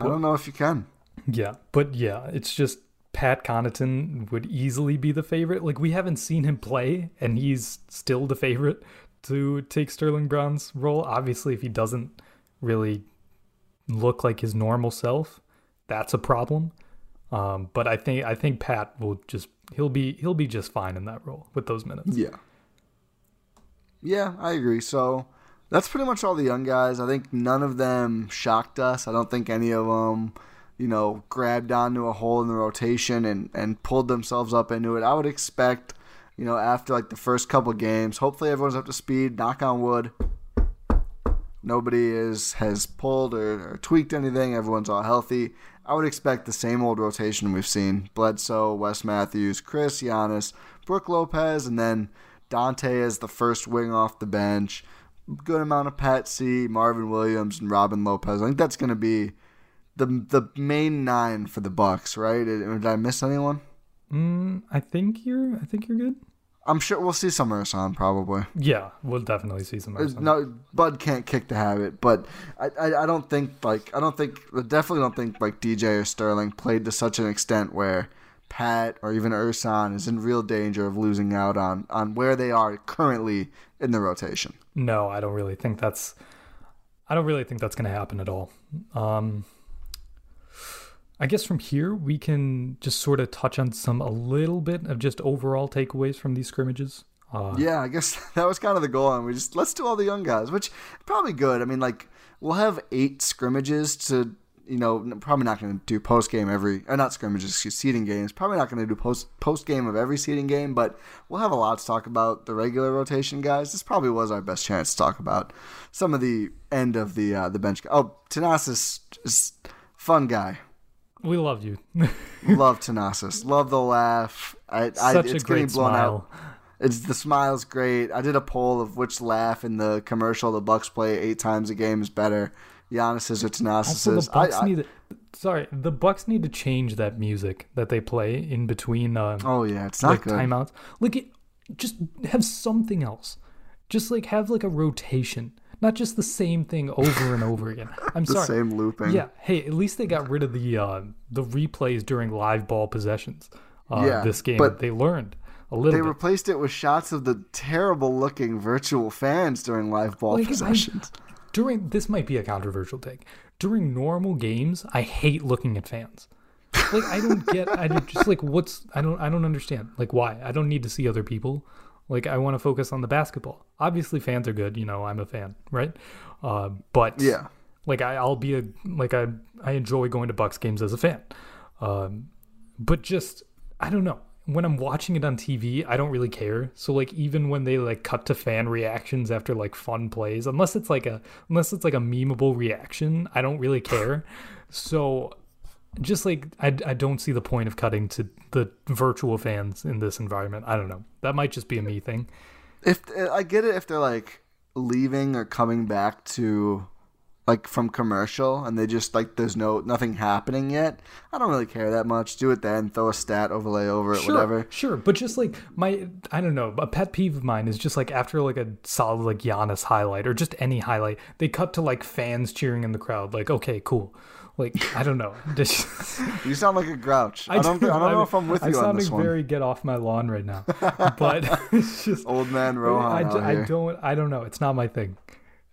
Speaker 6: I don't know if you can.
Speaker 7: Yeah, but yeah, it's just Pat Connaughton would easily be the favorite. Like we haven't seen him play, and he's still the favorite to take Sterling Brown's role. Obviously, if he doesn't really look like his normal self, that's a problem. Um, but I think I think Pat will just he'll be he'll be just fine in that role with those minutes.
Speaker 6: Yeah. Yeah, I agree. So that's pretty much all the young guys. I think none of them shocked us. I don't think any of them, you know, grabbed onto a hole in the rotation and, and pulled themselves up into it. I would expect, you know, after like the first couple games, hopefully everyone's up to speed. Knock on wood. Nobody is has pulled or, or tweaked anything. Everyone's all healthy. I would expect the same old rotation we've seen: Bledsoe, Wes Matthews, Khris, Giannis, Brook Lopez, and then Donte as the first wing off the bench. Good amount of Pat C, Marvin Williams, and Robin Lopez. I think that's going to be the the main nine for the Bucks, right? Did, did I miss anyone?
Speaker 7: Mm, I think you're I think you're good.
Speaker 6: I'm sure we'll see some Ersan probably.
Speaker 7: Yeah, we'll definitely see some.
Speaker 6: Uh,
Speaker 7: Ersan.
Speaker 6: No, Bud can't kick the habit, but I, I, I don't think like I don't think I definitely don't think like DJ or Sterling played to such an extent where Pat or even Ersan is in real danger of losing out on on where they are currently in the rotation.
Speaker 7: No, I don't really think that's. I don't really think that's going to happen at all. Um, I guess from here we can just sort of touch on some a little bit of just overall takeaways from these scrimmages. Uh,
Speaker 6: Yeah, I guess [laughs] that was kind of the goal, and we just let's do all the young guys, which probably good. I mean, like we'll have eight scrimmages to, you know, probably not going to do post game every, or not scrimmages, excuse, seeding games. Probably not going to do post post game of every seeding game, but we'll have a lot to talk about the regular rotation guys. This probably was our best chance to talk about some of the end of the uh, the bench. Oh, Thanasis is fun guy.
Speaker 7: We love you. [laughs]
Speaker 6: Love Thanasis. Love the laugh. I, I,
Speaker 7: Such
Speaker 6: it's
Speaker 7: a great
Speaker 6: blown
Speaker 7: smile.
Speaker 6: out. It's the smile's great. I did a poll of which laugh in the commercial the Bucks play eight times a game is better, Giannis's or
Speaker 7: Also,
Speaker 6: Thanasis's.
Speaker 7: the Bucks
Speaker 6: I- I-
Speaker 7: need. To, sorry, the Bucks need to change that music that they play in between. Uh,
Speaker 6: oh yeah, it's not
Speaker 7: like
Speaker 6: good.
Speaker 7: timeouts. Like it, just have something else. Just like have like a rotation, not just the same thing over and over again. [laughs] I'm
Speaker 6: the
Speaker 7: sorry.
Speaker 6: same looping.
Speaker 7: Yeah. Hey, at least they got rid of the uh, the replays during live ball possessions. Uh,
Speaker 6: Yeah,
Speaker 7: this game,
Speaker 6: but
Speaker 7: they learned a little
Speaker 6: They
Speaker 7: bit.
Speaker 6: replaced it with shots of the terrible looking virtual fans during live ball
Speaker 7: Like, I-
Speaker 6: possessions.
Speaker 7: during this might be a controversial take. During normal games, I hate looking at fans. Like I don't get. I don't- just like what's. I don't. I don't understand. Like why? I don't need to see other people. Like I want to focus on the basketball. Obviously, fans are good. You know, I'm a fan, right? Uh, but
Speaker 6: Yeah.
Speaker 7: like I, I'll be a like I I enjoy going to Bucks games as a fan. Um, but just I don't know. When I'm watching it on TV, I don't really care. So like even when they like cut to fan reactions after like fun plays, unless it's like a unless it's like a memeable reaction, I don't really care. So just like I, I don't see the point of cutting to the virtual fans in this environment. I don't know. That might just be a me thing.
Speaker 6: If I get it, if they're like leaving or coming back to like from commercial and they just like there's no nothing happening yet, I don't really care that much. Do it then, throw a stat overlay over it,
Speaker 7: Sure,
Speaker 6: whatever.
Speaker 7: Sure, but just like my, I don't know, a pet peeve of mine is just like after like a solid like Giannis highlight or just any highlight, they cut to like fans cheering in the crowd. Like, okay, cool. Like, I don't know. [laughs] Just-
Speaker 6: You sound like a grouch. I, don't.
Speaker 7: do.
Speaker 6: I don't know if I'm with you
Speaker 7: I'm
Speaker 6: on
Speaker 7: sounding
Speaker 6: this one.
Speaker 7: very get off my lawn right now, [laughs] but it's just
Speaker 6: Old man Rohan
Speaker 7: I,
Speaker 6: out
Speaker 7: I
Speaker 6: here.
Speaker 7: don't. I don't know. It's not my thing.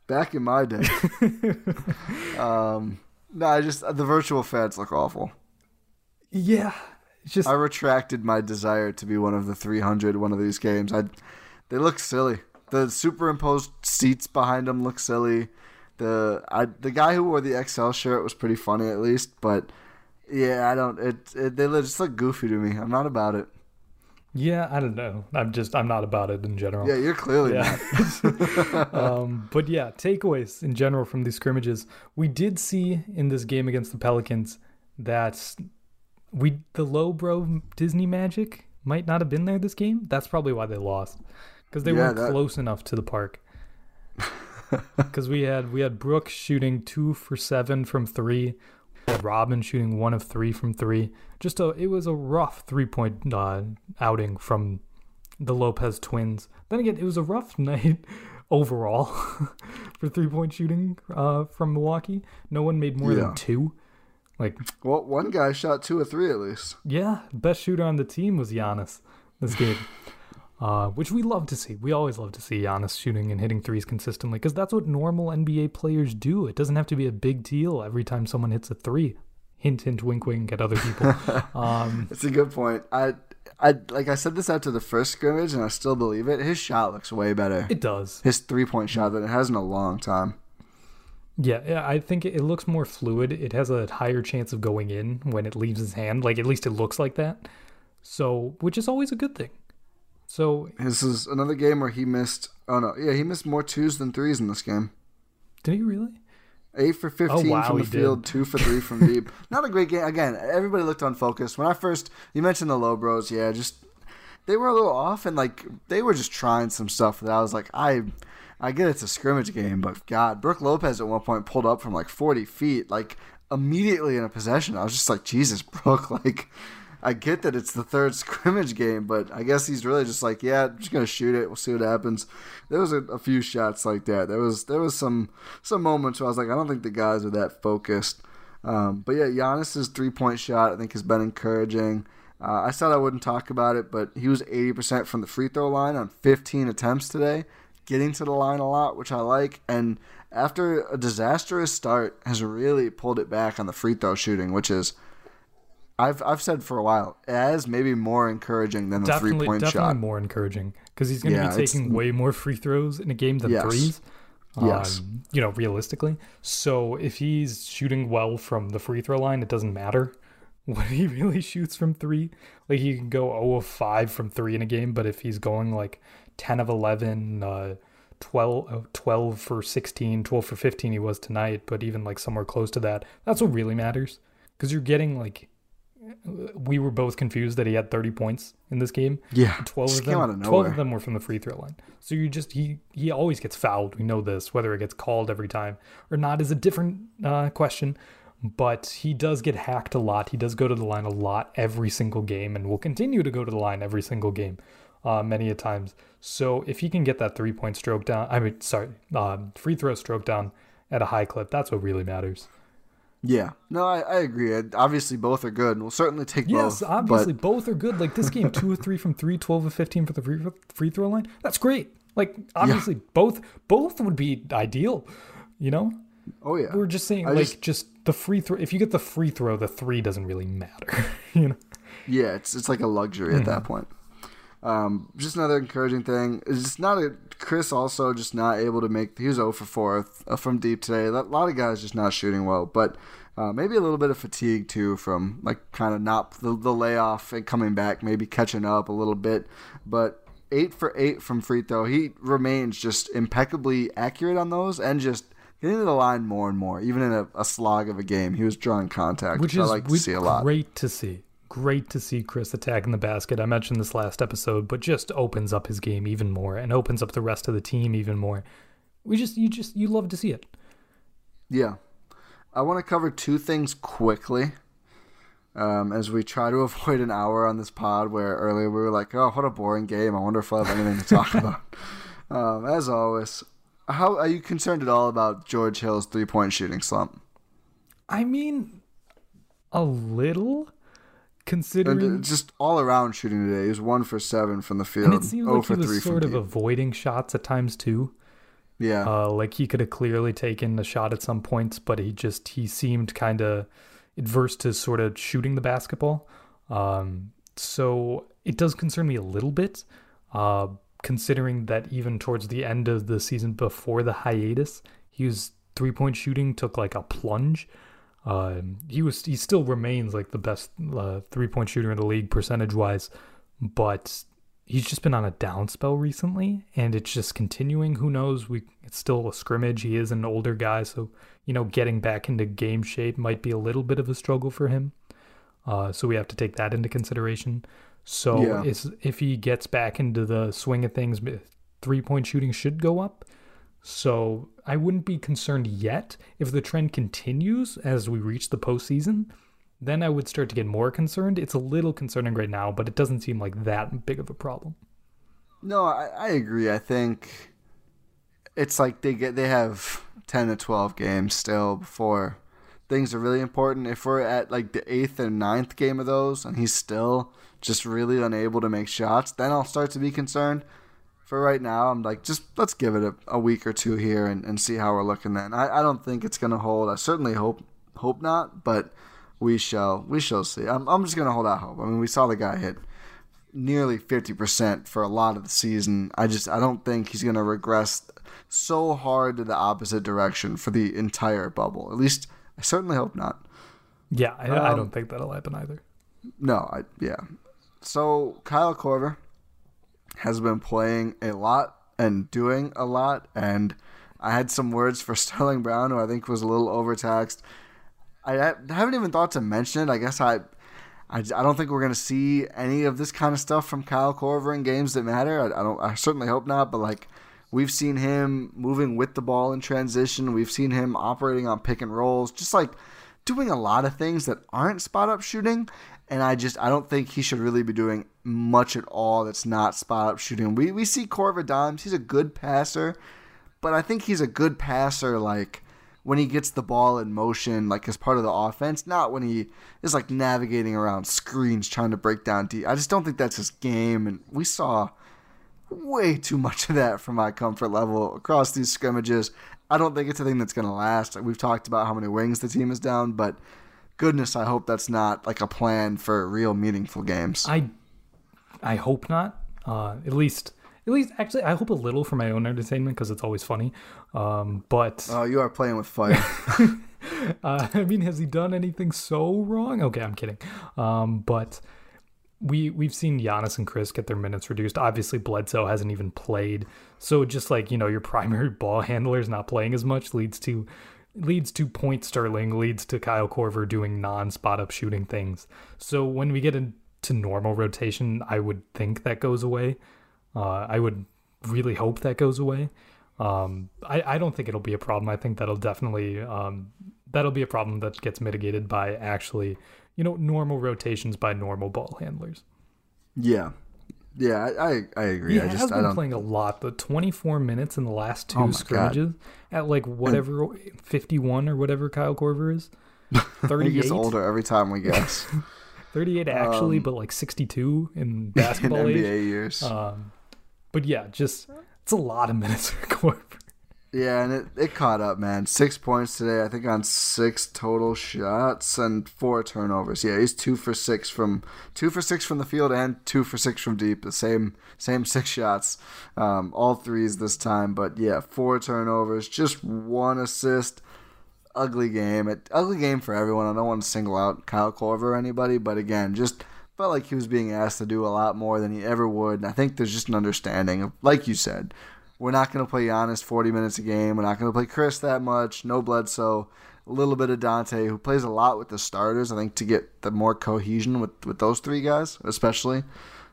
Speaker 6: Back in my day. [laughs] um, no, I just the virtual fans look awful.
Speaker 7: Yeah, it's just
Speaker 6: I retracted my desire to be one of the 300 one of these games. I, they look silly. The superimposed seats behind them look silly. The I, the guy who wore the XL shirt was pretty funny at least, but yeah, I don't. It, it they just look goofy to me. I'm not about it.
Speaker 7: yeah. I don't know. I'm just. I'm not about it in general.
Speaker 6: Yeah, you're clearly
Speaker 7: Yeah.
Speaker 6: not. [laughs] [laughs]
Speaker 7: um, but yeah, takeaways in general from these scrimmages. We did see in this game against the Pelicans that we the low bro Disney magic might not have been there this game. That's probably why they lost because they
Speaker 6: Yeah,
Speaker 7: weren't
Speaker 6: that-
Speaker 7: close enough to the park. [laughs] [laughs] Because we had we had Brook shooting two for seven from three, Robin shooting one of three from three. Just a it was a rough three point uh, outing from the Lopez twins. Then again, it was a rough [laughs] night overall [laughs] for three point shooting uh, from Milwaukee. No one made more
Speaker 6: Yeah.
Speaker 7: than two. Like
Speaker 6: Well, one guy shot two or three at least.
Speaker 7: yeah, best shooter on the team was Giannis this game, uh, which we love to see. We always love to see Giannis shooting and hitting threes consistently because that's what normal NBA players do. It doesn't have to be a big deal every time someone hits a three. Hint, hint, wink, wink at other people. [laughs] um,
Speaker 6: It's a good point. I, I like I said this after the first scrimmage, and I still believe it. His shot looks way better.
Speaker 7: it does.
Speaker 6: His three point shot that it has in a long time.
Speaker 7: Yeah, yeah, I think it, it looks more fluid. It has a higher chance of going in when it leaves his hand. Like at least it looks like that. So, which is always a good thing. So,
Speaker 6: This is another game where he missed. Oh no, yeah, he missed more twos than threes in this game.
Speaker 7: did he really?
Speaker 6: Eight for fifteen oh,
Speaker 7: wow,
Speaker 6: from the field,
Speaker 7: did.
Speaker 6: two for three from deep. [laughs] Not a great game. Again, everybody looked unfocused. When I first, you mentioned the low bros. Yeah, just they were a little off, and like they were just trying some stuff that I was like, I, I get it's a scrimmage game, but God, Brook Lopez at one point pulled up from like forty feet, like immediately in a possession. I was just like, Jesus, Brook, [laughs] like. I get that it's the third [laughs] scrimmage game, but I guess he's really just like, yeah, I'm just gonna shoot it. We'll see what happens. There was a, a few shots like that. There was there was some some moments where I was like, I don't think the guys are that focused. Um, but yeah, Giannis's three point shot I think has been encouraging. Uh, I said I wouldn't talk about it, but he was 80% from the free throw line on 15 attempts today, getting to the line a lot, which I like. And after a disastrous start, has really pulled it back on the free throw shooting, which is I've I've said for a while as maybe more encouraging than the three
Speaker 7: definitely,
Speaker 6: point
Speaker 7: definitely
Speaker 6: shot.
Speaker 7: more encouraging because he's going to
Speaker 6: Yeah,
Speaker 7: be taking way more free throws in a game than
Speaker 6: Yes.
Speaker 7: threes.
Speaker 6: Yes.
Speaker 7: Um, you know, realistically. So if he's shooting well from the free throw line, it doesn't matter [laughs] what he really shoots from three. Like he can go 0 of 5 from three in a game, but if he's going like 10 of 11, uh, 12, uh, 12 for 16, 12 for 15 he was tonight, but even like somewhere close to that, that's what really matters. Because you're getting like, we were both confused that he had 30 points in this game.
Speaker 6: Yeah,
Speaker 7: 12 of them
Speaker 6: of
Speaker 7: 12 of them were from the free throw line. So you just he he always gets fouled. We know this. Whether it gets called every time or not is a different uh, question. But he does get hacked a lot. He does go to the line a lot every single game, and will continue to go to the line every single game, uh, many a times. So if he can get that three point stroke down, I mean, sorry, um, free throw stroke down at a high clip, that's what really matters.
Speaker 6: Yeah, no, I, I agree. I, obviously, both are good. and We'll certainly take
Speaker 7: Yes,
Speaker 6: both.
Speaker 7: Yes, obviously
Speaker 6: but
Speaker 7: both are good. Like this game, two or three from three, 12 of 15 for the free, free throw line. That's great. Like obviously both both would be ideal. You know,
Speaker 6: oh yeah,
Speaker 7: we're just saying
Speaker 6: I
Speaker 7: like
Speaker 6: just-
Speaker 7: just, the free throw. If you get the free throw, the three doesn't really matter. [laughs] you know,
Speaker 6: Yeah, it's it's like a luxury at
Speaker 7: Mm-hmm.
Speaker 6: that point. Um, just another encouraging thing It's just not a Khris also just not able to make. He was 0 for 4 uh, from deep today. A lot of guys just not shooting well, but uh, maybe a little bit of fatigue too from like kind of not the, the layoff and coming back, maybe catching up a little bit. But eight for eight from free throw, he remains just impeccably accurate on those and just. Getting to the line more and more, even in a, a slog of a game, he was drawing contact, which,
Speaker 7: which
Speaker 6: I
Speaker 7: is
Speaker 6: like to see a lot.
Speaker 7: great to see. Great to see Khris attacking the basket. I mentioned this last episode, but just opens up his game even more and opens up the rest of the team even more. We just you just you love to see it.
Speaker 6: Yeah. I want to cover two things quickly um, as we try to [laughs] avoid an hour on this pod where earlier we were like, oh, what a boring game. I wonder if I'll have anything to talk [laughs] about. Um, as always, how are you concerned at all about George Hill's three point shooting slump?
Speaker 7: I mean, a little considering
Speaker 6: uh, just all around shooting today. He was one for seven from the field.
Speaker 7: And it seems
Speaker 6: oh
Speaker 7: like he was sort of
Speaker 6: deep.
Speaker 7: avoiding shots at times too.
Speaker 6: yeah.
Speaker 7: Uh, like he could have clearly taken a shot at some points, but he just he seemed kind of adverse to sort of shooting the basketball. Um, so it does concern me a little bit, uh, considering that even towards the end of the season before the hiatus, he was three point shooting took like a plunge. Um, he was he still remains like the best uh, three point shooter in the league percentage wise, but he's just been on a down spell recently, and it's just continuing. Who knows? We it's still a scrimmage. He is an older guy, so you know getting back into game shape might be a little bit of a struggle for him. Uh, so we have to take that into consideration. So
Speaker 6: Yeah.
Speaker 7: if he gets back into the swing of things, three point shooting should go up. So I wouldn't be concerned yet. If the trend continues as we reach the postseason, then I would start to get more concerned. It's a little concerning right now, but it doesn't seem like that big of a problem.
Speaker 6: No, I, I agree. I think it's like they get they have ten to twelve games still before things are really important. If we're at like the eighth and ninth game of those and he's still just really unable to make shots, then I'll start to be concerned. For right now, I'm like, just let's give it a, a week or two here and, and see how we're looking then. I, I don't think it's gonna hold. I certainly hope hope not, but we shall we shall see. I'm I'm just gonna hold out hope. I mean we saw the guy hit nearly 50% for a lot of the season. I just I don't think he's going to regress so hard to the opposite direction for the entire bubble. At least I certainly hope not.
Speaker 7: Yeah, I, I
Speaker 6: Um,
Speaker 7: don't think that'll happen either.
Speaker 6: No, I yeah. So Kyle Korver has been playing a lot and doing a lot and I had some words for [laughs] Sterling Brown who I think was a little overtaxed. I ha- haven't even thought to mention it. I guess I I, I don't think we're going to see any of this kind of stuff from Kyle Korver in games that matter. I, I don't. I certainly hope not. But like, we've seen him moving with the ball in transition. We've seen him operating on pick and rolls, just like doing a lot of things that aren't spot up shooting. And I just I don't think he should really be doing much at all that's not spot up shooting. We we see Korver dimes. He's a good passer, but I think he's a good passer like when he gets the ball in motion, like as part of the offense, not when he is like navigating around screens trying to break down D. I just don't think that's his game, and we saw way too much of that for my comfort level across these scrimmages. I don't think it's a thing that's going to last. We've talked about how many wings the team is down, but goodness, I hope that's not like a plan for real meaningful games.
Speaker 7: I I hope not. Uh, at least at least actually I hope a little for my own entertainment because it's always funny. Um, but
Speaker 6: oh, you are playing with fire. [laughs] [laughs]
Speaker 7: uh, I mean, has he done anything so wrong? Okay, I'm kidding. Um, but we we've seen Giannis and Khris get their minutes reduced. Obviously, Bledsoe hasn't even played, so just like you know, your [laughs] primary ball handlers not playing as much leads to leads to point Sterling, leads to Kyle Korver doing non-spot up shooting things. So when we get into normal rotation, I would think that goes away. Uh, I would really hope that goes away. Um, I, I don't think it'll be a problem. I think that'll definitely um, that'll be a problem that gets mitigated by actually, you know, normal rotations by normal ball handlers.
Speaker 6: yeah, yeah, I I, I agree.
Speaker 7: He
Speaker 6: I
Speaker 7: has
Speaker 6: just I
Speaker 7: been
Speaker 6: don't.
Speaker 7: playing a lot, but 24 minutes in the last two
Speaker 6: Oh my God.
Speaker 7: scrimmages at like whatever 51 or whatever Kyle Korver is. [laughs]
Speaker 6: He
Speaker 7: 38,
Speaker 6: gets older every time we guess. [laughs]
Speaker 7: 38 actually,
Speaker 6: Um,
Speaker 7: but like 62 in [laughs]
Speaker 6: in
Speaker 7: basketball
Speaker 6: NBA
Speaker 7: age.
Speaker 6: years.
Speaker 7: Um, but yeah, just it's a lot of minutes for Korver.
Speaker 6: Yeah, and it, it caught up, man. Six points today, I think, on six total shots and four turnovers. Yeah, he's two for six from two for six from the field and two for six from deep. The same same six shots, um, all threes this time. But yeah, four turnovers, just one assist. Ugly game. It, ugly game for everyone. I don't want to single out Kyle Korver or anybody, but again, just felt like he was being asked to do a lot more than he ever would. And I think there's just an understanding of, like you said, we're not going to play Giannis 40 minutes a game. We're not going to play Khris that much. No Bledsoe. A little bit of Donte, who plays a lot with the starters, I think, to get the more cohesion with, with those three guys, especially.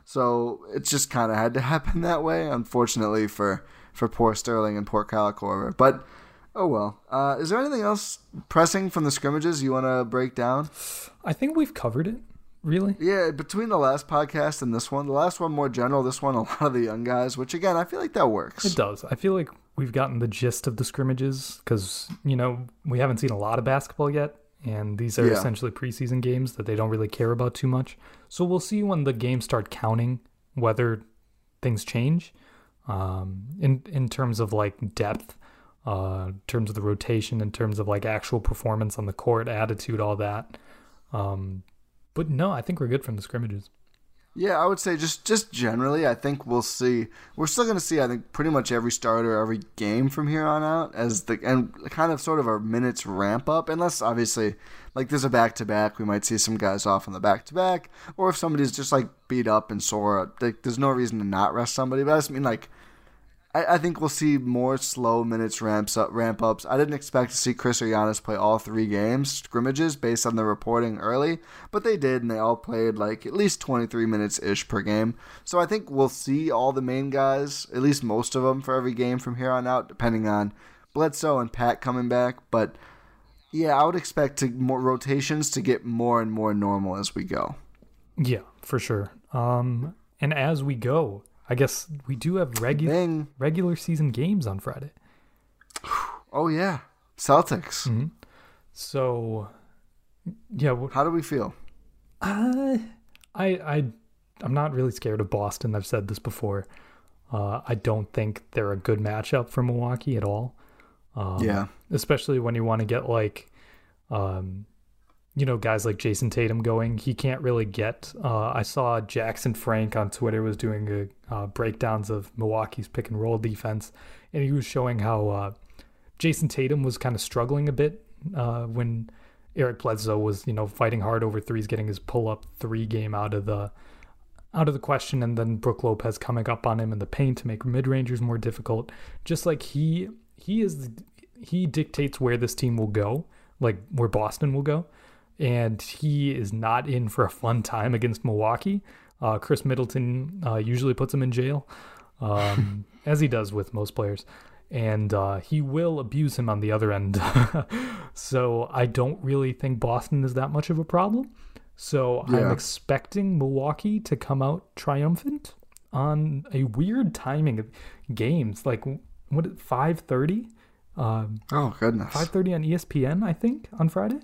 Speaker 6: So it's just kind of had to [laughs] happen that way, unfortunately, for, for poor Sterling and poor Kyle Korver. But, oh well. Uh, is there anything else pressing from the scrimmages you want to break down?
Speaker 7: I think we've covered it. Really?
Speaker 6: Yeah, between the last podcast and this one, the last one more general, this one a [laughs] lot of the young guys, which again, I feel like that works.
Speaker 7: It does. I feel like we've gotten the gist of the scrimmages because, you know, we haven't seen a lot of basketball yet. And these are
Speaker 6: Yeah.
Speaker 7: essentially preseason games that they don't really care about too much. So we'll see when the games start counting whether things change um, in, in terms of like depth, uh, in terms of the rotation, in terms of like actual performance on the court, attitude, all that. Um, but no, I think we're good from the scrimmages.
Speaker 6: Yeah, I would say just just generally, I think we'll see. We're still going to see, I think, pretty much every starter every game from here on out as the and kind of sort of our minutes ramp up. Unless obviously, like there's a back to back, we might see some guys off on the back to back, or if somebody's just like beat up and sore, like there's no reason to not rest somebody. But I just mean like I, I think we'll see more slow minutes ramps up ramp ups. I didn't expect to see Khris or Giannis play all three games scrimmages based on the reporting early, but they did, and they all played like at least 23 minutes ish per game. So I think we'll see all the main guys, at least most of them, for every game from here on out, depending on Bledsoe and Pat coming back. But yeah, I would expect to more rotations to get more and more normal as we go.
Speaker 7: Yeah, for sure. Um, and as we go, I guess we do have regular regular season games on Friday. [sighs]
Speaker 6: Oh yeah, Celtics.
Speaker 7: So, yeah,
Speaker 6: How do we feel?
Speaker 7: Uh, I I I'm not really scared of Boston. I've said this before. Uh, I don't think they're a good matchup for Milwaukee at all. Um,
Speaker 6: Yeah.
Speaker 7: especially when you want to get like, um, you know, guys like Jayson Tatum going. He can't really get. Uh, I saw Jackson Frank on Twitter was doing a uh, breakdowns of Milwaukee's pick and roll defense, and he was showing how uh, Jayson Tatum was kind of struggling a bit uh, when Eric Bledsoe was, you know, fighting hard over threes, getting his pull up three game out of the out of the question, and then Brook Lopez coming up on him in the paint to make mid rangers more difficult. Just like he he is he dictates where this team will go, like where Boston will go, and he is not in for a fun time against Milwaukee. Uh, Khris Middleton uh, usually puts him in jail, um, [laughs] as he does with most players, and uh, he will abuse him on the other end. [laughs] so I don't really think Boston is that much of a problem. So I'm expecting Milwaukee to come out triumphant on a weird timing of games, like what five thirty, um,
Speaker 6: Oh goodness.
Speaker 7: five thirty on ESPN, I think, on Friday.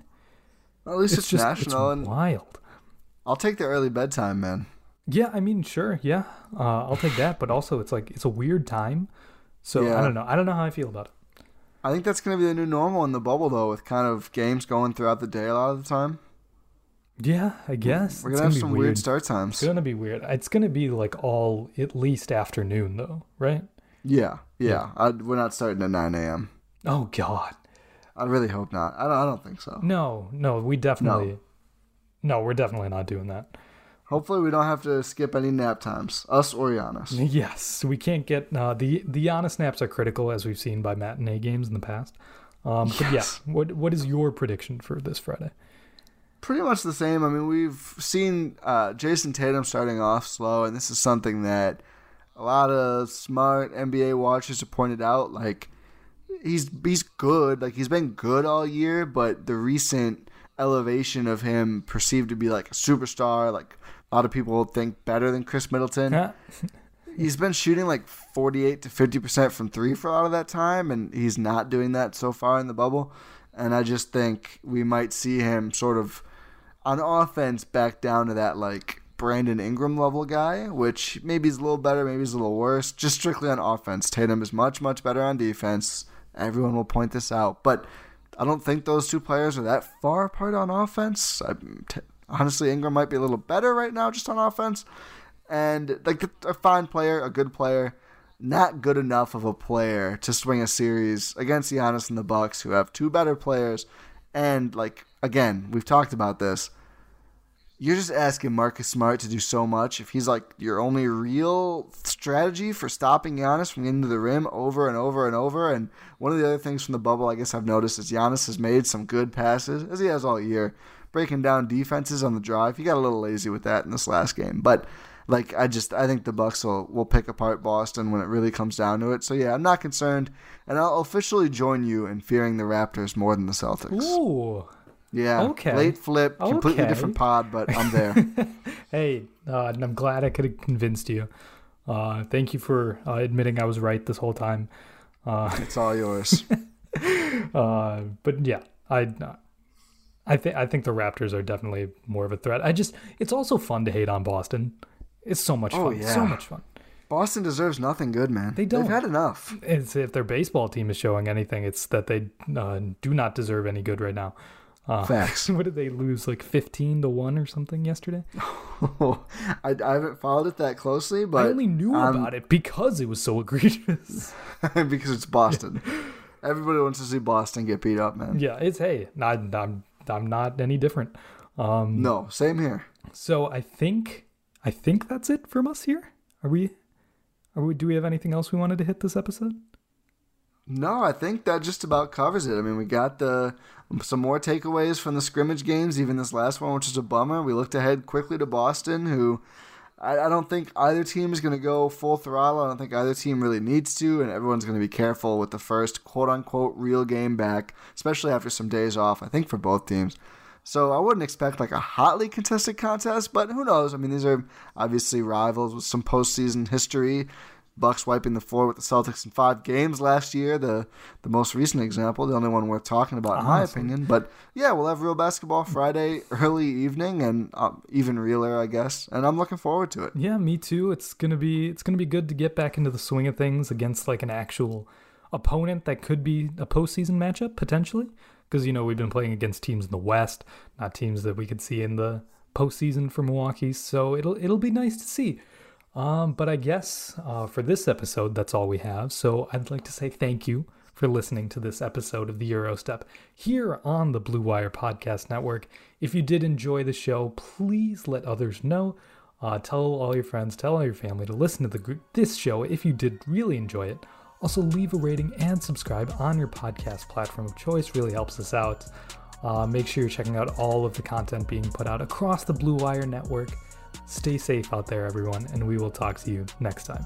Speaker 6: At least it's, national,
Speaker 7: it's
Speaker 6: and
Speaker 7: wild.
Speaker 6: I'll take the early bedtime, man.
Speaker 7: Yeah, I mean, sure, yeah, uh, I'll take that. But also, it's like it's a weird time, so
Speaker 6: Yeah.
Speaker 7: I don't know. I don't know how I feel about it.
Speaker 6: I think that's going to be the new normal in the bubble, though, with kind of games going throughout the day a lot of the time.
Speaker 7: Yeah, I guess
Speaker 6: We're
Speaker 7: it's
Speaker 6: gonna have some weird start times.
Speaker 7: It's gonna be weird. It's gonna be like all at least afternoon though, right?
Speaker 6: Yeah, yeah. I, we're not starting at 9 a.m.
Speaker 7: Oh God,
Speaker 6: I really hope not. I don't. I don't think so.
Speaker 7: no, no, we definitely, no, we're definitely not doing that.
Speaker 6: Hopefully, we don't have to skip any nap times, us or Giannis. [laughs]
Speaker 7: Yes, we can't get uh, the the Giannis naps are critical as we've seen by matinee games in the past. Um, but yeah,
Speaker 6: Yes.
Speaker 7: what what is your prediction for this Friday?
Speaker 6: Pretty much the same. I mean, we've seen uh, Jayson Tatum starting off slow, and this is something that a lot of smart NBA watchers have pointed out. Like, he's he's good. Like, he's been good all year, but the recent elevation of him perceived to be like a superstar, like a lot of people think better than Khris Middleton. [laughs] He's been shooting like 48 to 50% from three for a lot of that time, and he's not doing that so far in the bubble. And I just think we might see him sort of on offense back down to that like Brandon Ingram level guy, which maybe he's a little better, maybe he's a little worse. Just strictly on offense, Tatum is much, much better on defense. Everyone will point this out. But I don't think those two players are that far apart on offense. T- honestly, Ingram might be a little better right now just on offense and like a fine player, a good player, not good enough of a player to swing a series against Giannis and the Bucks, who have two better players. And like again, we've talked about this. You're just asking Marcus Smart to do so much if he's like your only real strategy for stopping Giannis from getting to the rim over and over and over. And one of the other things from the bubble, I guess I've noticed, is Giannis has made some good passes, as he has all year, breaking down defenses on the drive. He got a little lazy with that in this last game, but like I just I think the Bucks will will pick apart Boston when it really comes down to it. So yeah, I'm not concerned, and I'll officially join you in fearing the Raptors more than the Celtics.
Speaker 7: Ooh,
Speaker 6: Yeah,
Speaker 7: Okay.
Speaker 6: late flip, completely
Speaker 7: Okay.
Speaker 6: different pod, but I'm there. [laughs]
Speaker 7: hey, uh, and I'm glad I could have convinced you. Uh, thank you for uh, admitting I was right this whole time. Uh, [laughs]
Speaker 6: it's all yours. [laughs]
Speaker 7: uh, but yeah, I, I think I think the Raptors are definitely more of a threat. I just it's also fun to hate on Boston. It's so much
Speaker 6: Oh,
Speaker 7: fun.
Speaker 6: yeah.
Speaker 7: So much fun.
Speaker 6: Boston deserves nothing good, man.
Speaker 7: They don't.
Speaker 6: They've had enough.
Speaker 7: It's if their baseball team is showing anything, it's that they uh, do not deserve any good right now. Uh,
Speaker 6: Facts. [laughs]
Speaker 7: what did they lose like fifteen to one or something yesterday? [laughs]
Speaker 6: I, I haven't followed it that closely, but
Speaker 7: I only knew
Speaker 6: um,
Speaker 7: about it because it was so egregious. [laughs]
Speaker 6: because it's Boston. Everybody wants to see Boston get beat up, man.
Speaker 7: yeah, it's hey, not, I'm I'm not any different. Um,
Speaker 6: No, same here.
Speaker 7: So I think I think that's it from us here. Are we Or do we have anything else we wanted to hit this episode?
Speaker 8: No, I think that just about covers it. I mean, we got the some more takeaways from the scrimmage games, even this last one, which is a bummer. We looked ahead quickly to Boston, who I, I don't think either team is going to go full throttle. I don't think either team really needs to, and everyone's going to be careful with the first quote unquote real game back, especially after some days off. I think for both teams. So I wouldn't expect like a hotly contested contest, but who knows? I mean, these are obviously rivals with some postseason history. Bucks wiping the floor with the Celtics in five games last year. The the most recent example, the only one worth talking about, in my opinion. But yeah, we'll have real basketball Friday early evening, and uh, even realer, I guess. And I'm looking forward to it.
Speaker 7: Yeah, me too. It's gonna be it's gonna be good to get back into the swing of things against like an actual opponent that could be a postseason matchup potentially. Because you know we've been playing against teams in the West, not teams that we could see in the postseason for Milwaukee. So it'll it'll be nice to see. Um, but I guess uh, for this episode, that's all we have. So I'd like to say thank you for listening to this episode of the Eurostep here on the Blue Wire Podcast Network. If you did enjoy the show, please let others know. Uh, tell all your friends, tell all your family to listen to the group, this show if you did really enjoy it. Also, leave a rating and subscribe on your podcast platform of choice. Really helps us out. Uh, make sure you're checking out all of the content being put out across the Blue Wire Network. Stay safe out there, everyone, and we will talk to you next time.